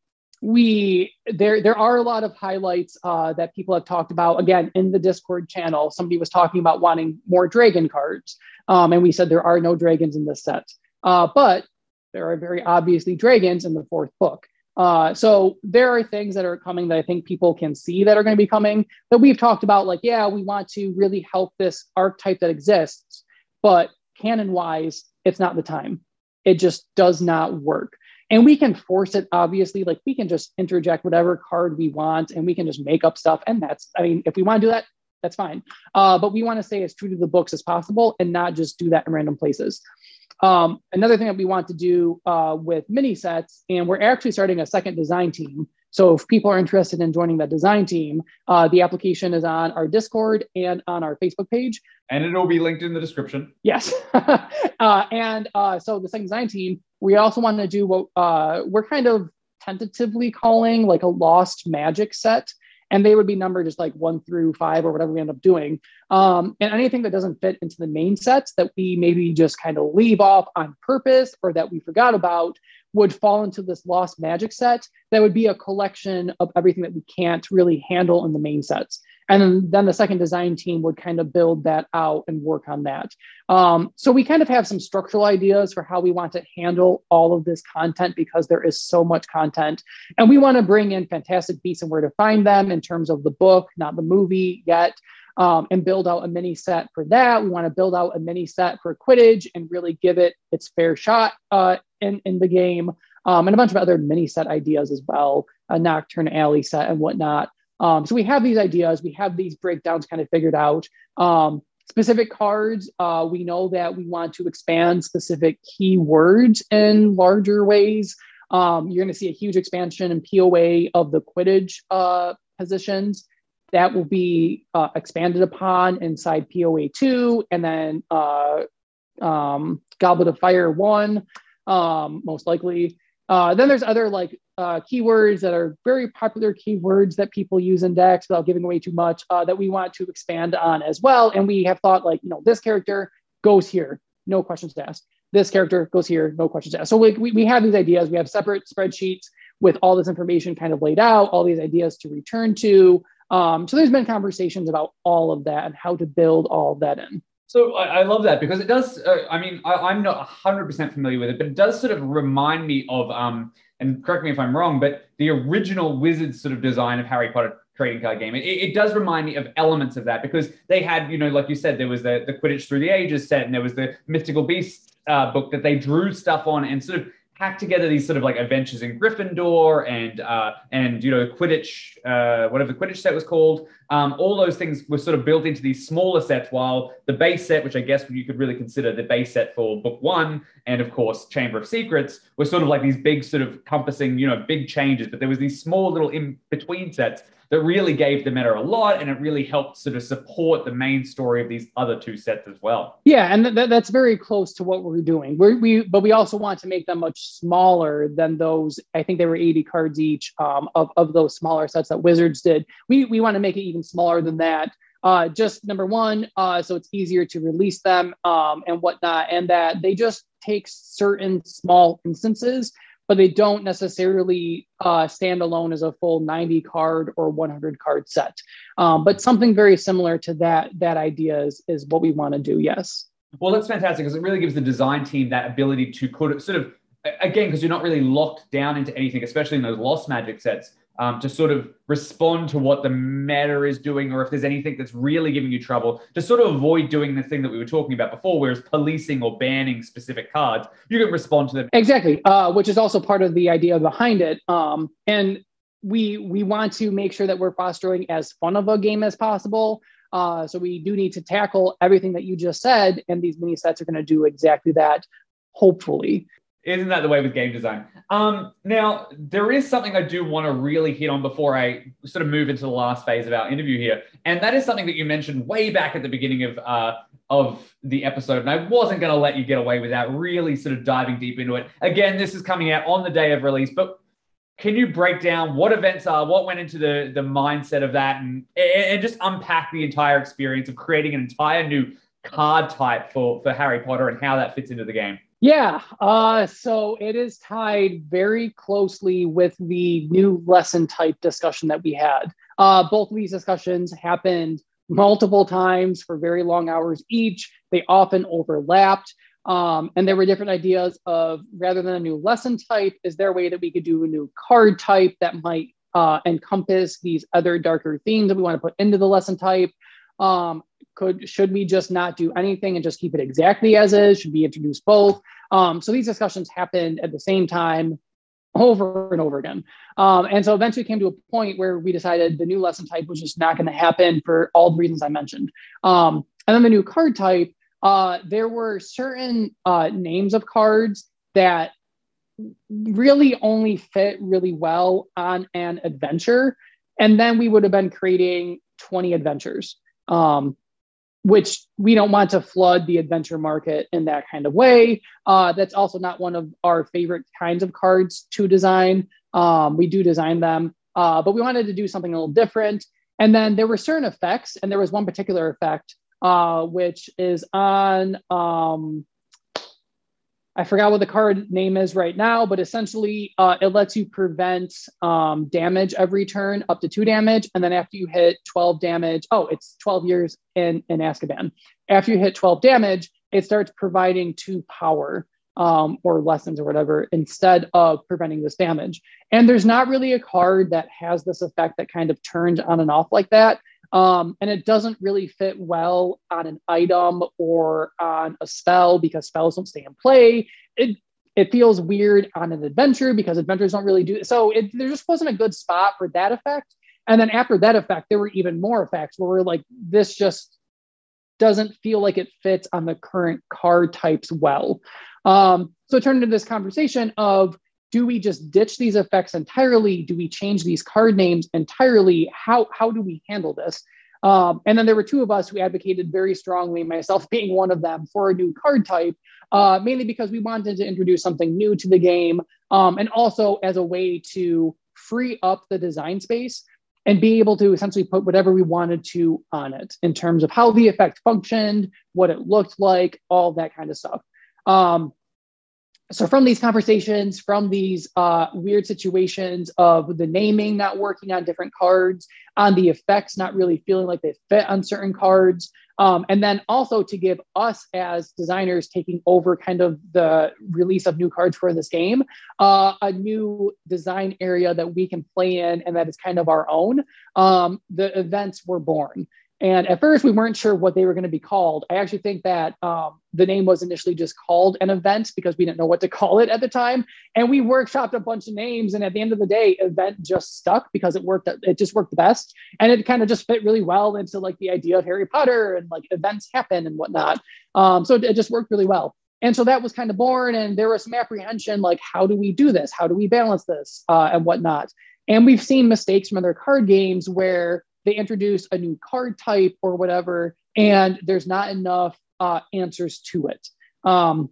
we there there are a lot of highlights uh, that people have talked about again in the discord channel. Somebody was talking about wanting more dragon cards um, and we said there are no dragons in this set. Uh, but there are very obviously dragons in the fourth book uh, so there are things that are coming that I think people can see that are going to be coming that we've talked about. Like, yeah, we want to really help this archetype that exists, but canon wise, it's not the time. It just does not work. And we can force it, obviously. Like, we can just interject whatever card we want and we can just make up stuff. And that's, I mean, if we want to do that, that's fine. Uh, but we want to stay as true to the books as possible and not just do that in random places. Um, another thing that we want to do uh, with mini sets, and we're actually starting a second design team. So if people are interested in joining that design team, uh, the application is on our Discord and on our Facebook page. And it'll be linked in the description. Yes. [laughs] uh, and uh, so the second design team, we also want to do what uh, we're kind of tentatively calling like a lost magic set and they would be numbered just like one through five or whatever we end up doing. Um, and anything that doesn't fit into the main sets that we maybe just kind of leave off on purpose or that we forgot about would fall into this lost magic set that would be a collection of everything that we can't really handle in the main sets and then, the second design team would kind of build that out and work on that um, so we kind of have some structural ideas for how we want to handle all of this content because there is so much content and we want to bring in Fantastic Beasts and where to find them in terms of the book not the movie yet um, and build out a mini set for that. We want to build out a mini set for Quidditch and really give it its fair shot uh, in, in the game, um, and a bunch of other mini set ideas as well, a Knockturn Alley set and whatnot. Um, so we have these ideas, we have these breakdowns kind of figured out. Um, specific cards, uh, we know that we want to expand specific keywords in larger ways. Um, you're going to see a huge expansion in POA of the Quidditch uh, positions that will be uh, expanded upon inside POA 2 and then uh, um, Goblet of Fire 1, um, most likely. Uh, then there's other like uh, keywords that are very popular keywords that people use in decks without giving away too much uh, that we want to expand on as well. And we have thought like, you know, this character goes here, no questions asked. This character goes here, no questions asked. So we, we, we have these ideas. We have separate spreadsheets with all this information kind of laid out, all these ideas to return to. Um, so there's been conversations about all of that and how to build all of that in. So I, I love that because it does. Uh, I mean, I, am not 100% familiar with it, but it does sort of remind me of, um, and correct me if I'm wrong, but the original Wizards sort of design of Harry Potter trading card game. It, it, does remind me of elements of that because they had, you know, like you said, there was the, the Quidditch Through the Ages set and there was the Mythical Beast uh, book that they drew stuff on and sort of hack together these sort of like adventures in Gryffindor and uh, and you know Quidditch, uh, whatever the Quidditch set was called. Um, all those things were sort of built into these smaller sets, while the base set, which I guess you could really consider the base set for Book One, and of course Chamber of Secrets, were sort of like these big sort of compassing, you know, big changes. But there was these small little in between sets that really gave the meta a lot and it really helped sort of support the main story of these other two sets as well. Yeah and th- that's very close to what we're doing. We're, we but we also want to make them much smaller than those i think they were 80 cards each um, of, of those smaller sets that wizards did. We, we want to make it even smaller than that. Uh, just number one, uh, so it's easier to release them um, and whatnot, and that they just take certain small instances but they don't necessarily uh, stand alone as a full 90 card or 100 card set. Um, but something very similar to that that idea is, is what we want to do. Yes. Well, that's fantastic because it really gives the design team that ability to put it sort of again because you're not really locked down into anything, especially in those lost magic sets um, to sort of respond to what the meta is doing, or if there's anything that's really giving you trouble, to sort of avoid doing the thing that we were talking about before, whereas policing or banning specific cards, you can respond to them. Exactly, uh, which is also part of the idea behind it. Um, and we we want to make sure that we're fostering as fun of a game as possible. Uh, so we do need to tackle everything that you just said, and these mini sets are going to do exactly that. Hopefully, isn't that the way with game design? Um, now, there is something I do want to really hit on before I sort of move into the last phase of our interview here, and that is something that you mentioned way back at the beginning of uh, of the episode, and I wasn't going to let you get away without really sort of diving deep into it. Again, this is coming out on the day of release, but can you break down what events are, what went into the the mindset of that, and and just unpack the entire experience of creating an entire new card type for for Harry Potter and how that fits into the game? Yeah, uh, so it is tied very closely with the new lesson type discussion that we had. Uh, both of these discussions happened multiple times for very long hours each. They often overlapped. Um, and there were different ideas of rather than a new lesson type, is there a way that we could do a new card type that might uh, encompass these other darker themes that we want to put into the lesson type? Um, could should we just not do anything and just keep it exactly as is? Should we introduce both? Um, so these discussions happened at the same time over and over again. Um, and so eventually came to a point where we decided the new lesson type was just not going to happen for all the reasons I mentioned. Um, and then the new card type, uh, there were certain uh, names of cards that really only fit really well on an adventure. And then we would have been creating 20 adventures, um, which we don't want to flood the adventure market in that kind of way. Uh, that's also not one of our favorite kinds of cards to design. Um, we do design them, uh, but we wanted to do something a little different. And then there were certain effects, and there was one particular effect, uh, which is on um, I forgot what the card name is right now, but essentially uh, it lets you prevent um, damage every turn up to two damage. And then after you hit 12 damage, oh, it's 12 years in, in Azkaban. After you hit 12 damage, it starts providing two power um, or lessons or whatever instead of preventing this damage. And there's not really a card that has this effect that kind of turns on and off like that. Um, and it doesn't really fit well on an item or on a spell because spells don't stay in play. It it feels weird on an adventure because adventures don't really do so. It, there just wasn't a good spot for that effect. And then after that effect, there were even more effects where we're like, this just doesn't feel like it fits on the current card types well. Um, so it turned into this conversation of do we just ditch these effects entirely? Do we change these card names entirely? How, how do we handle this? Um, and then there were two of us who advocated very strongly, myself [laughs] being one of them, for a new card type, uh, mainly because we wanted to introduce something new to the game um, and also as a way to free up the design space and be able to essentially put whatever we wanted to on it in terms of how the effect functioned, what it looked like, all that kind of stuff. Um, so from these conversations from these uh, weird situations of the naming not working on different cards on the effects not really feeling like they fit on certain cards um, and then also to give us as designers taking over kind of the release of new cards for this game uh, a new design area that we can play in and that is kind of our own um, the events were born and at first, we weren't sure what they were going to be called. I actually think that um, the name was initially just called an event because we didn't know what to [laughs] call it at the time. And we workshopped a bunch of names. And at the end of the day, event just stuck because it worked. It just worked the best. And it kind of just fit really well into like the idea of Harry Potter and like events happen and whatnot. Um, so it just worked really well. And so that was kind of born. And there was some apprehension like, how do we do this? How do we balance this uh, and whatnot? And we've seen mistakes from other card games where they introduce a new card type or whatever, and there's not enough uh, answers to it. Um,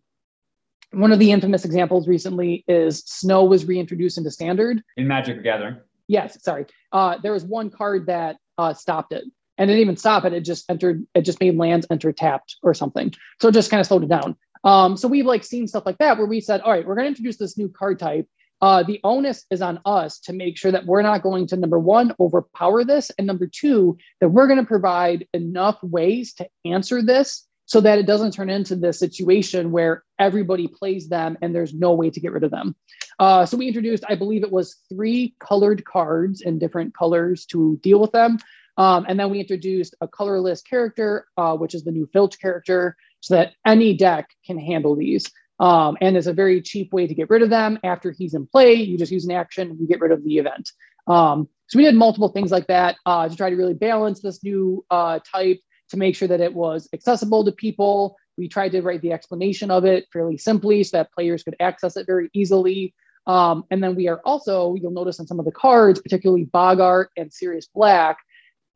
one of the infamous examples recently is snow was reintroduced into standard in Magic Gathering. Yes, sorry. Uh, there was one card that uh, stopped it, and it didn't even stop it. It just entered. It just made lands enter tapped or something. So it just kind of slowed it down. Um, so we've like seen stuff like that where we said, all right, we're going to introduce this new card type, uh, the onus is on us to make sure that we're not going to number one overpower this and number two that we're going to provide enough ways to answer this so that it doesn't turn into this situation where everybody plays them and there's no way to get rid of them. Uh, so we introduced i believe it was three colored cards in different colors to deal with them. Um, and then we introduced a colorless character uh, which is the new filch character so that any deck can handle these um, and it's a very cheap way to get rid of them. After he's in play, you just use an action and you get rid of the event. Um, so we did multiple things like that uh, to try to really balance this new uh, type to make sure that it was accessible to people. We tried to write the explanation of it fairly simply so that players could access it very easily. Um, and then we are also, you'll notice on some of the cards, particularly Boggart and Sirius Black,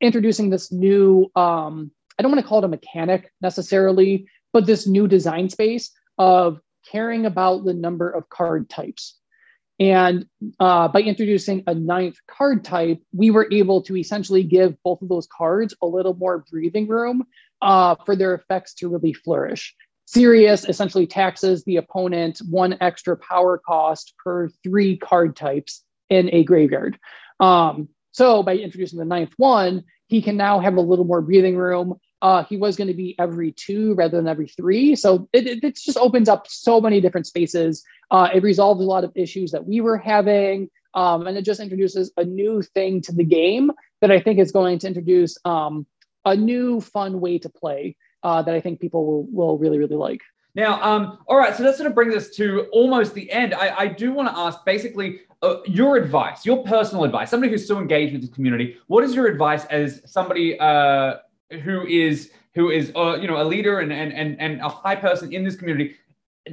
introducing this new, um, I don't want to call it a mechanic necessarily, but this new design space of caring about the number of card types. And uh, by introducing a ninth card type, we were able to essentially give both of those cards a little more breathing room uh, for their effects to really flourish. Sirius essentially taxes the opponent one extra power cost per three card types in a graveyard. Um, so by introducing the ninth one, he can now have a little more breathing room uh, he was going to be every two rather than every three. So it, it, it just opens up so many different spaces. Uh, it resolves a lot of issues that we were having. Um, and it just introduces a new thing to the game that I think is going to introduce um, a new fun way to play uh, that I think people will, will really, really like. Now, um, all right, so that sort of brings us to almost the end. I, I do want to ask basically uh, your advice, your personal advice, somebody who's so engaged with the community. What is your advice as somebody uh, who is who is uh, you know a leader and, and and and a high person in this community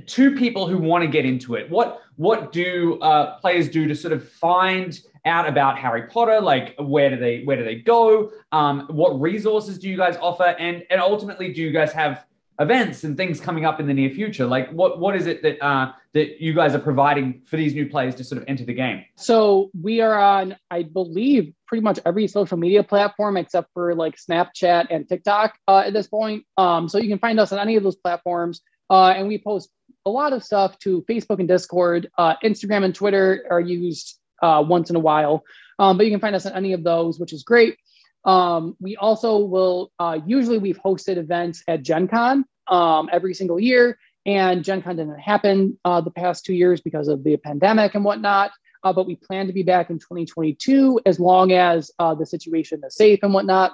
to people who want to get into it. What what do uh, players do to sort of find out about harry potter? Like where do they where do they go? Um, what resources do you guys offer? And and ultimately do you guys have events and things coming up in the near future? Like what what is it that uh, that you guys are providing for these new players to sort of enter the game? So we are on i believe pretty much every social media platform except for like snapchat and tiktok uh, at this point. Um, so you can find us on any of those platforms. Uh, and we post a lot of stuff to Facebook and Discord. Uh, Instagram and Twitter are used uh, once in a while, um, but you can find us on any of those, which is great. Um, we also will uh, usually we've hosted events at Gen Con um, every single year, and Gen Con didn't happen uh, the past two years because of the pandemic and whatnot. Uh, but we plan to be back in 2022 as long as uh, the situation is safe and whatnot.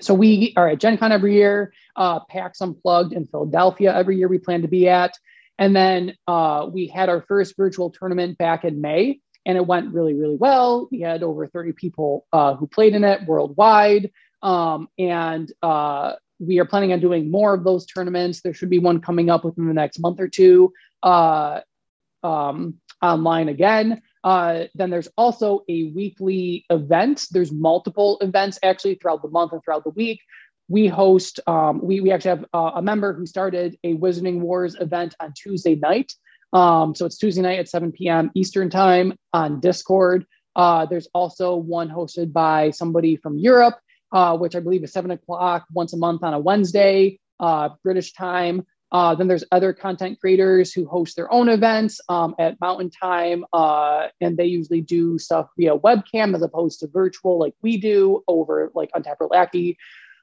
So we are at Gen Con every year, uh, PAX Unplugged in Philadelphia every year we plan to be at. And then uh, we had our first virtual tournament back in May, and it went really, really well. We had over 30 people uh, who played in it worldwide. Um, and uh, we are planning on doing more of those tournaments. There should be one coming up within the next month or two uh, um, online again. Uh, then there's also a weekly event. There's multiple events actually throughout the month and throughout the week. We host, um, we, we actually have uh, a member who started a Wizarding Wars event on Tuesday night. Um, so it's Tuesday night at 7 p.m. Eastern Time on Discord. Uh, there's also one hosted by somebody from Europe, uh, which I believe is 7 o'clock once a month on a Wednesday, uh, British time. Uh, then there's other content creators who host their own events um, at Mountain Time, uh, and they usually do stuff via webcam as opposed to virtual, like we do over like Untapped Lackey.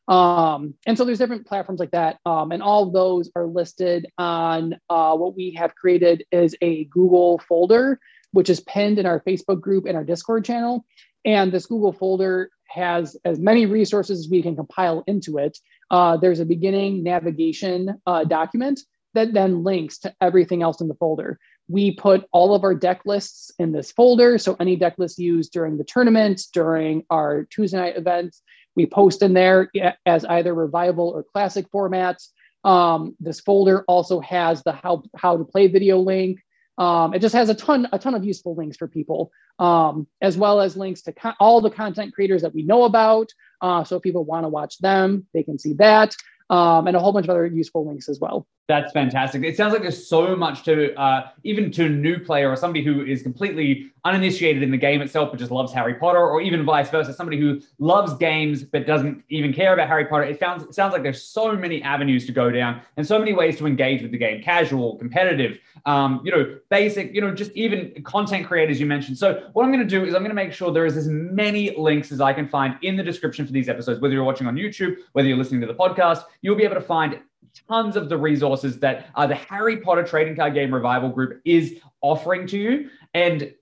Um, and so there's different platforms like that, um, and all those are listed on uh, what we have created is a Google folder, which is pinned in our Facebook group and our Discord channel. And this Google folder has as many resources as we can compile into it. Uh, there's a beginning navigation uh, document that then links to everything else in the folder. We put all of our deck lists in this folder. So any deck list used during the tournament, during our Tuesday night events, we post in there as either revival or classic formats. Um, this folder also has the how, how to play video link. Um, it just has a ton a ton of useful links for people, um, as well as links to co- all the content creators that we know about. Uh, so if people want to watch them, they can see that, um, and a whole bunch of other useful links as well. That's fantastic. It sounds like there's so much to, uh, even to a new player or somebody who is completely uninitiated in the game itself, but just loves Harry Potter, or even vice versa, somebody who loves games but doesn't even care about Harry Potter. It sounds, it sounds like there's so many avenues to go down and so many ways to engage with the game casual, competitive, um, you know, basic, you know, just even content creators you mentioned. So, what I'm going to do is I'm going to make sure there is as many links as I can find in the description for these episodes, whether you're watching on YouTube, whether you're listening to the podcast, you'll be able to find tons of the resources that uh, the Harry Potter trading card game revival group is offering to you. And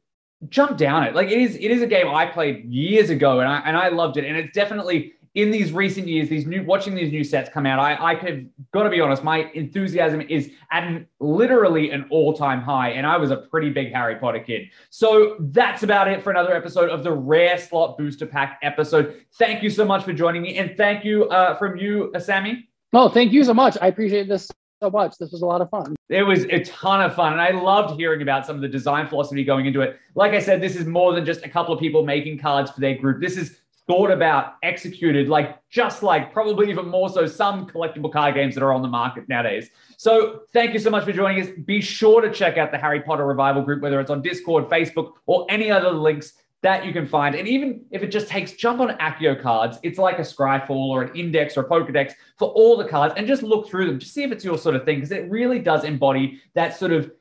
jump down it. Like it is, it is a game I played years ago, and I and I loved it. And it's definitely in these recent years, these new watching these new sets come out. I I could got to be honest, my enthusiasm is at an, literally an all time high, and I was a pretty big Harry Potter kid. So that's about it for another episode of the Rare Slot Booster Pack episode. Thank you so much for joining me, and thank you uh, from you, uh, Sammy. No, thank you so much. I appreciate this so much. This was a lot of fun. It was a ton of fun. And I loved hearing about some of the design philosophy going into it. Like I said, this is more than just a couple of people making cards for their group. This is thought about, executed, like just like probably even more so some collectible card games that are on the market nowadays. So thank you so much for joining us. Be sure to check out the Harry Potter Revival group, whether it's on Discord, Facebook, or any other links that you can find. And even if it just takes, jump on Accio cards. It's like a Scryfall or an Index or a Pokedex for all the cards and just look through them, just see if it's your sort of thing, because it really does embody that sort of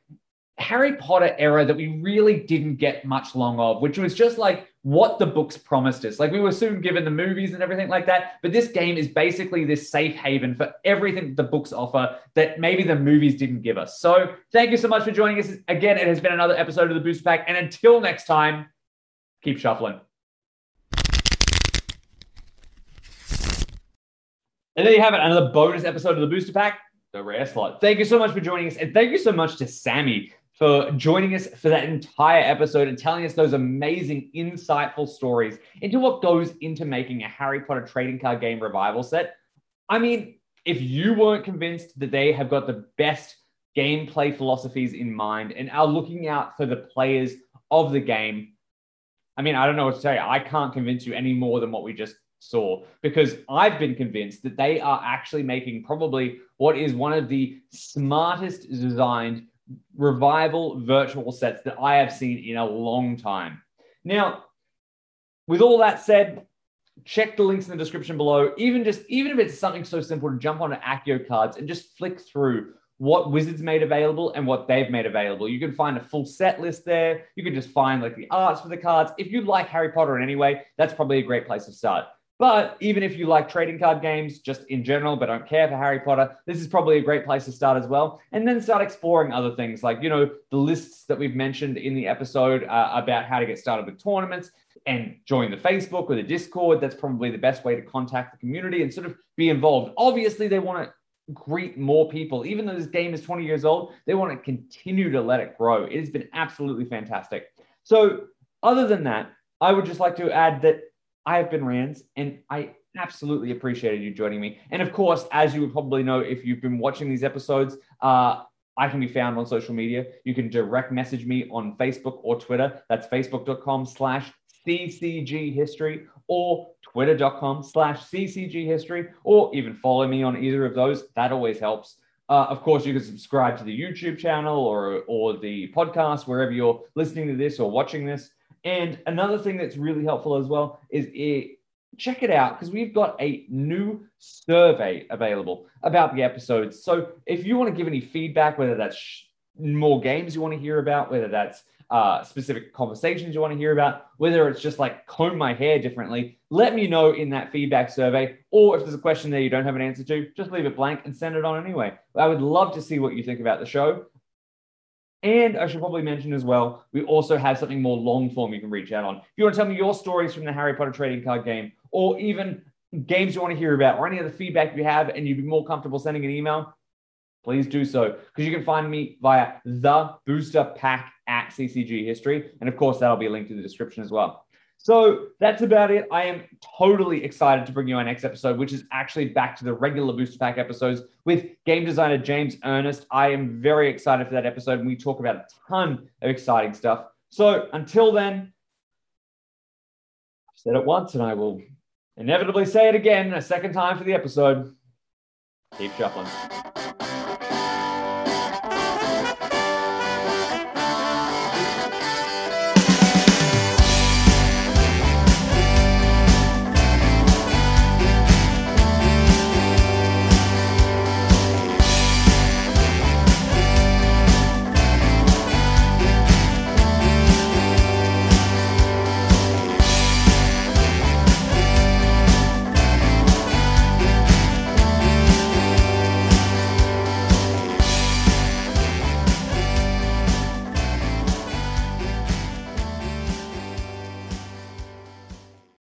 Harry Potter era that we really didn't get much long of, which was just like what the books promised us. Like we were soon given the movies and everything like that, but this game is basically this safe haven for everything the books offer that maybe the movies didn't give us. So thank you so much for joining us. Again, it has been another episode of the Booster Pack. And until next time, keep shuffling. And there you have it, another bonus episode of the Booster Pack, the Rare Slot. Thank you so much for joining us. And thank you so much to Sammy for joining us for that entire episode and telling us those amazing, insightful stories into what goes into making a Harry Potter trading card game revival set I mean, if you weren't convinced that they have got the best gameplay philosophies in mind and are looking out for the players of the game, I mean, I don't know what to tell you. I can't convince you any more than what we just saw because I've been convinced that they are actually making probably what is one of the smartest designed revival virtual sets that I have seen in a long time. Now, with all that said, check the links in the description below. Even just even if it's something so simple to jump onto Accio cards and just flick through what Wizards made available and what they've made available. You can find a full set list there. You can just find like the arts for the cards. If you like Harry Potter in any way, that's probably a great place to start. But even if you like trading card games just in general, but don't care for Harry Potter, this is probably a great place to start as well. And then start exploring other things like, you know, the lists that we've mentioned in the episode uh, about how to get started with tournaments and join the Facebook or the Discord. That's probably the best way to contact the community and sort of be involved. Obviously, they want to greet more people. Even though this game is 20 years old, they want to continue to let it grow. It has been absolutely fantastic. So, other than that, I would just like to add that I have been Rands and I absolutely appreciated you joining me. And of course, as you would probably know if you've been watching these episodes, uh, I can be found on social media. You can direct message me on Facebook or Twitter. That's facebook.com slash CCG history or twitter.com slash CCG history, or even follow me on either of those. That always helps. Uh, of course, you can subscribe to the YouTube channel or, or the podcast, wherever you're listening to this or watching this. And another thing that's really helpful as well is it, check it out because we've got a new survey available about the episodes. So if you want to give any feedback, whether that's sh- more games you want to hear about, whether that's uh, specific conversations you want to hear about, whether it's just like comb my hair differently, let me know in that feedback survey. Or if there's a question there you don't have an answer to, just leave it blank and send it on anyway. I would love to see what you think about the show. And I should probably mention as well, we also have something more long form you can reach out on. If you want to tell me your stories from the Harry Potter trading card game, or even games you want to hear about, or any other feedback you have, and you'd be more comfortable sending an email, please do so. Because you can find me via the booster pack at CCG history. And of course, that'll be linked in the description as well. So that's about it. I am totally excited to bring you our next episode, which is actually back to the regular Booster Pack episodes with game designer James Ernest. I am very excited for that episode, and we talk about a ton of exciting stuff. So until then, I've said it once, and I will inevitably say it again a second time for the episode. Keep shuffling.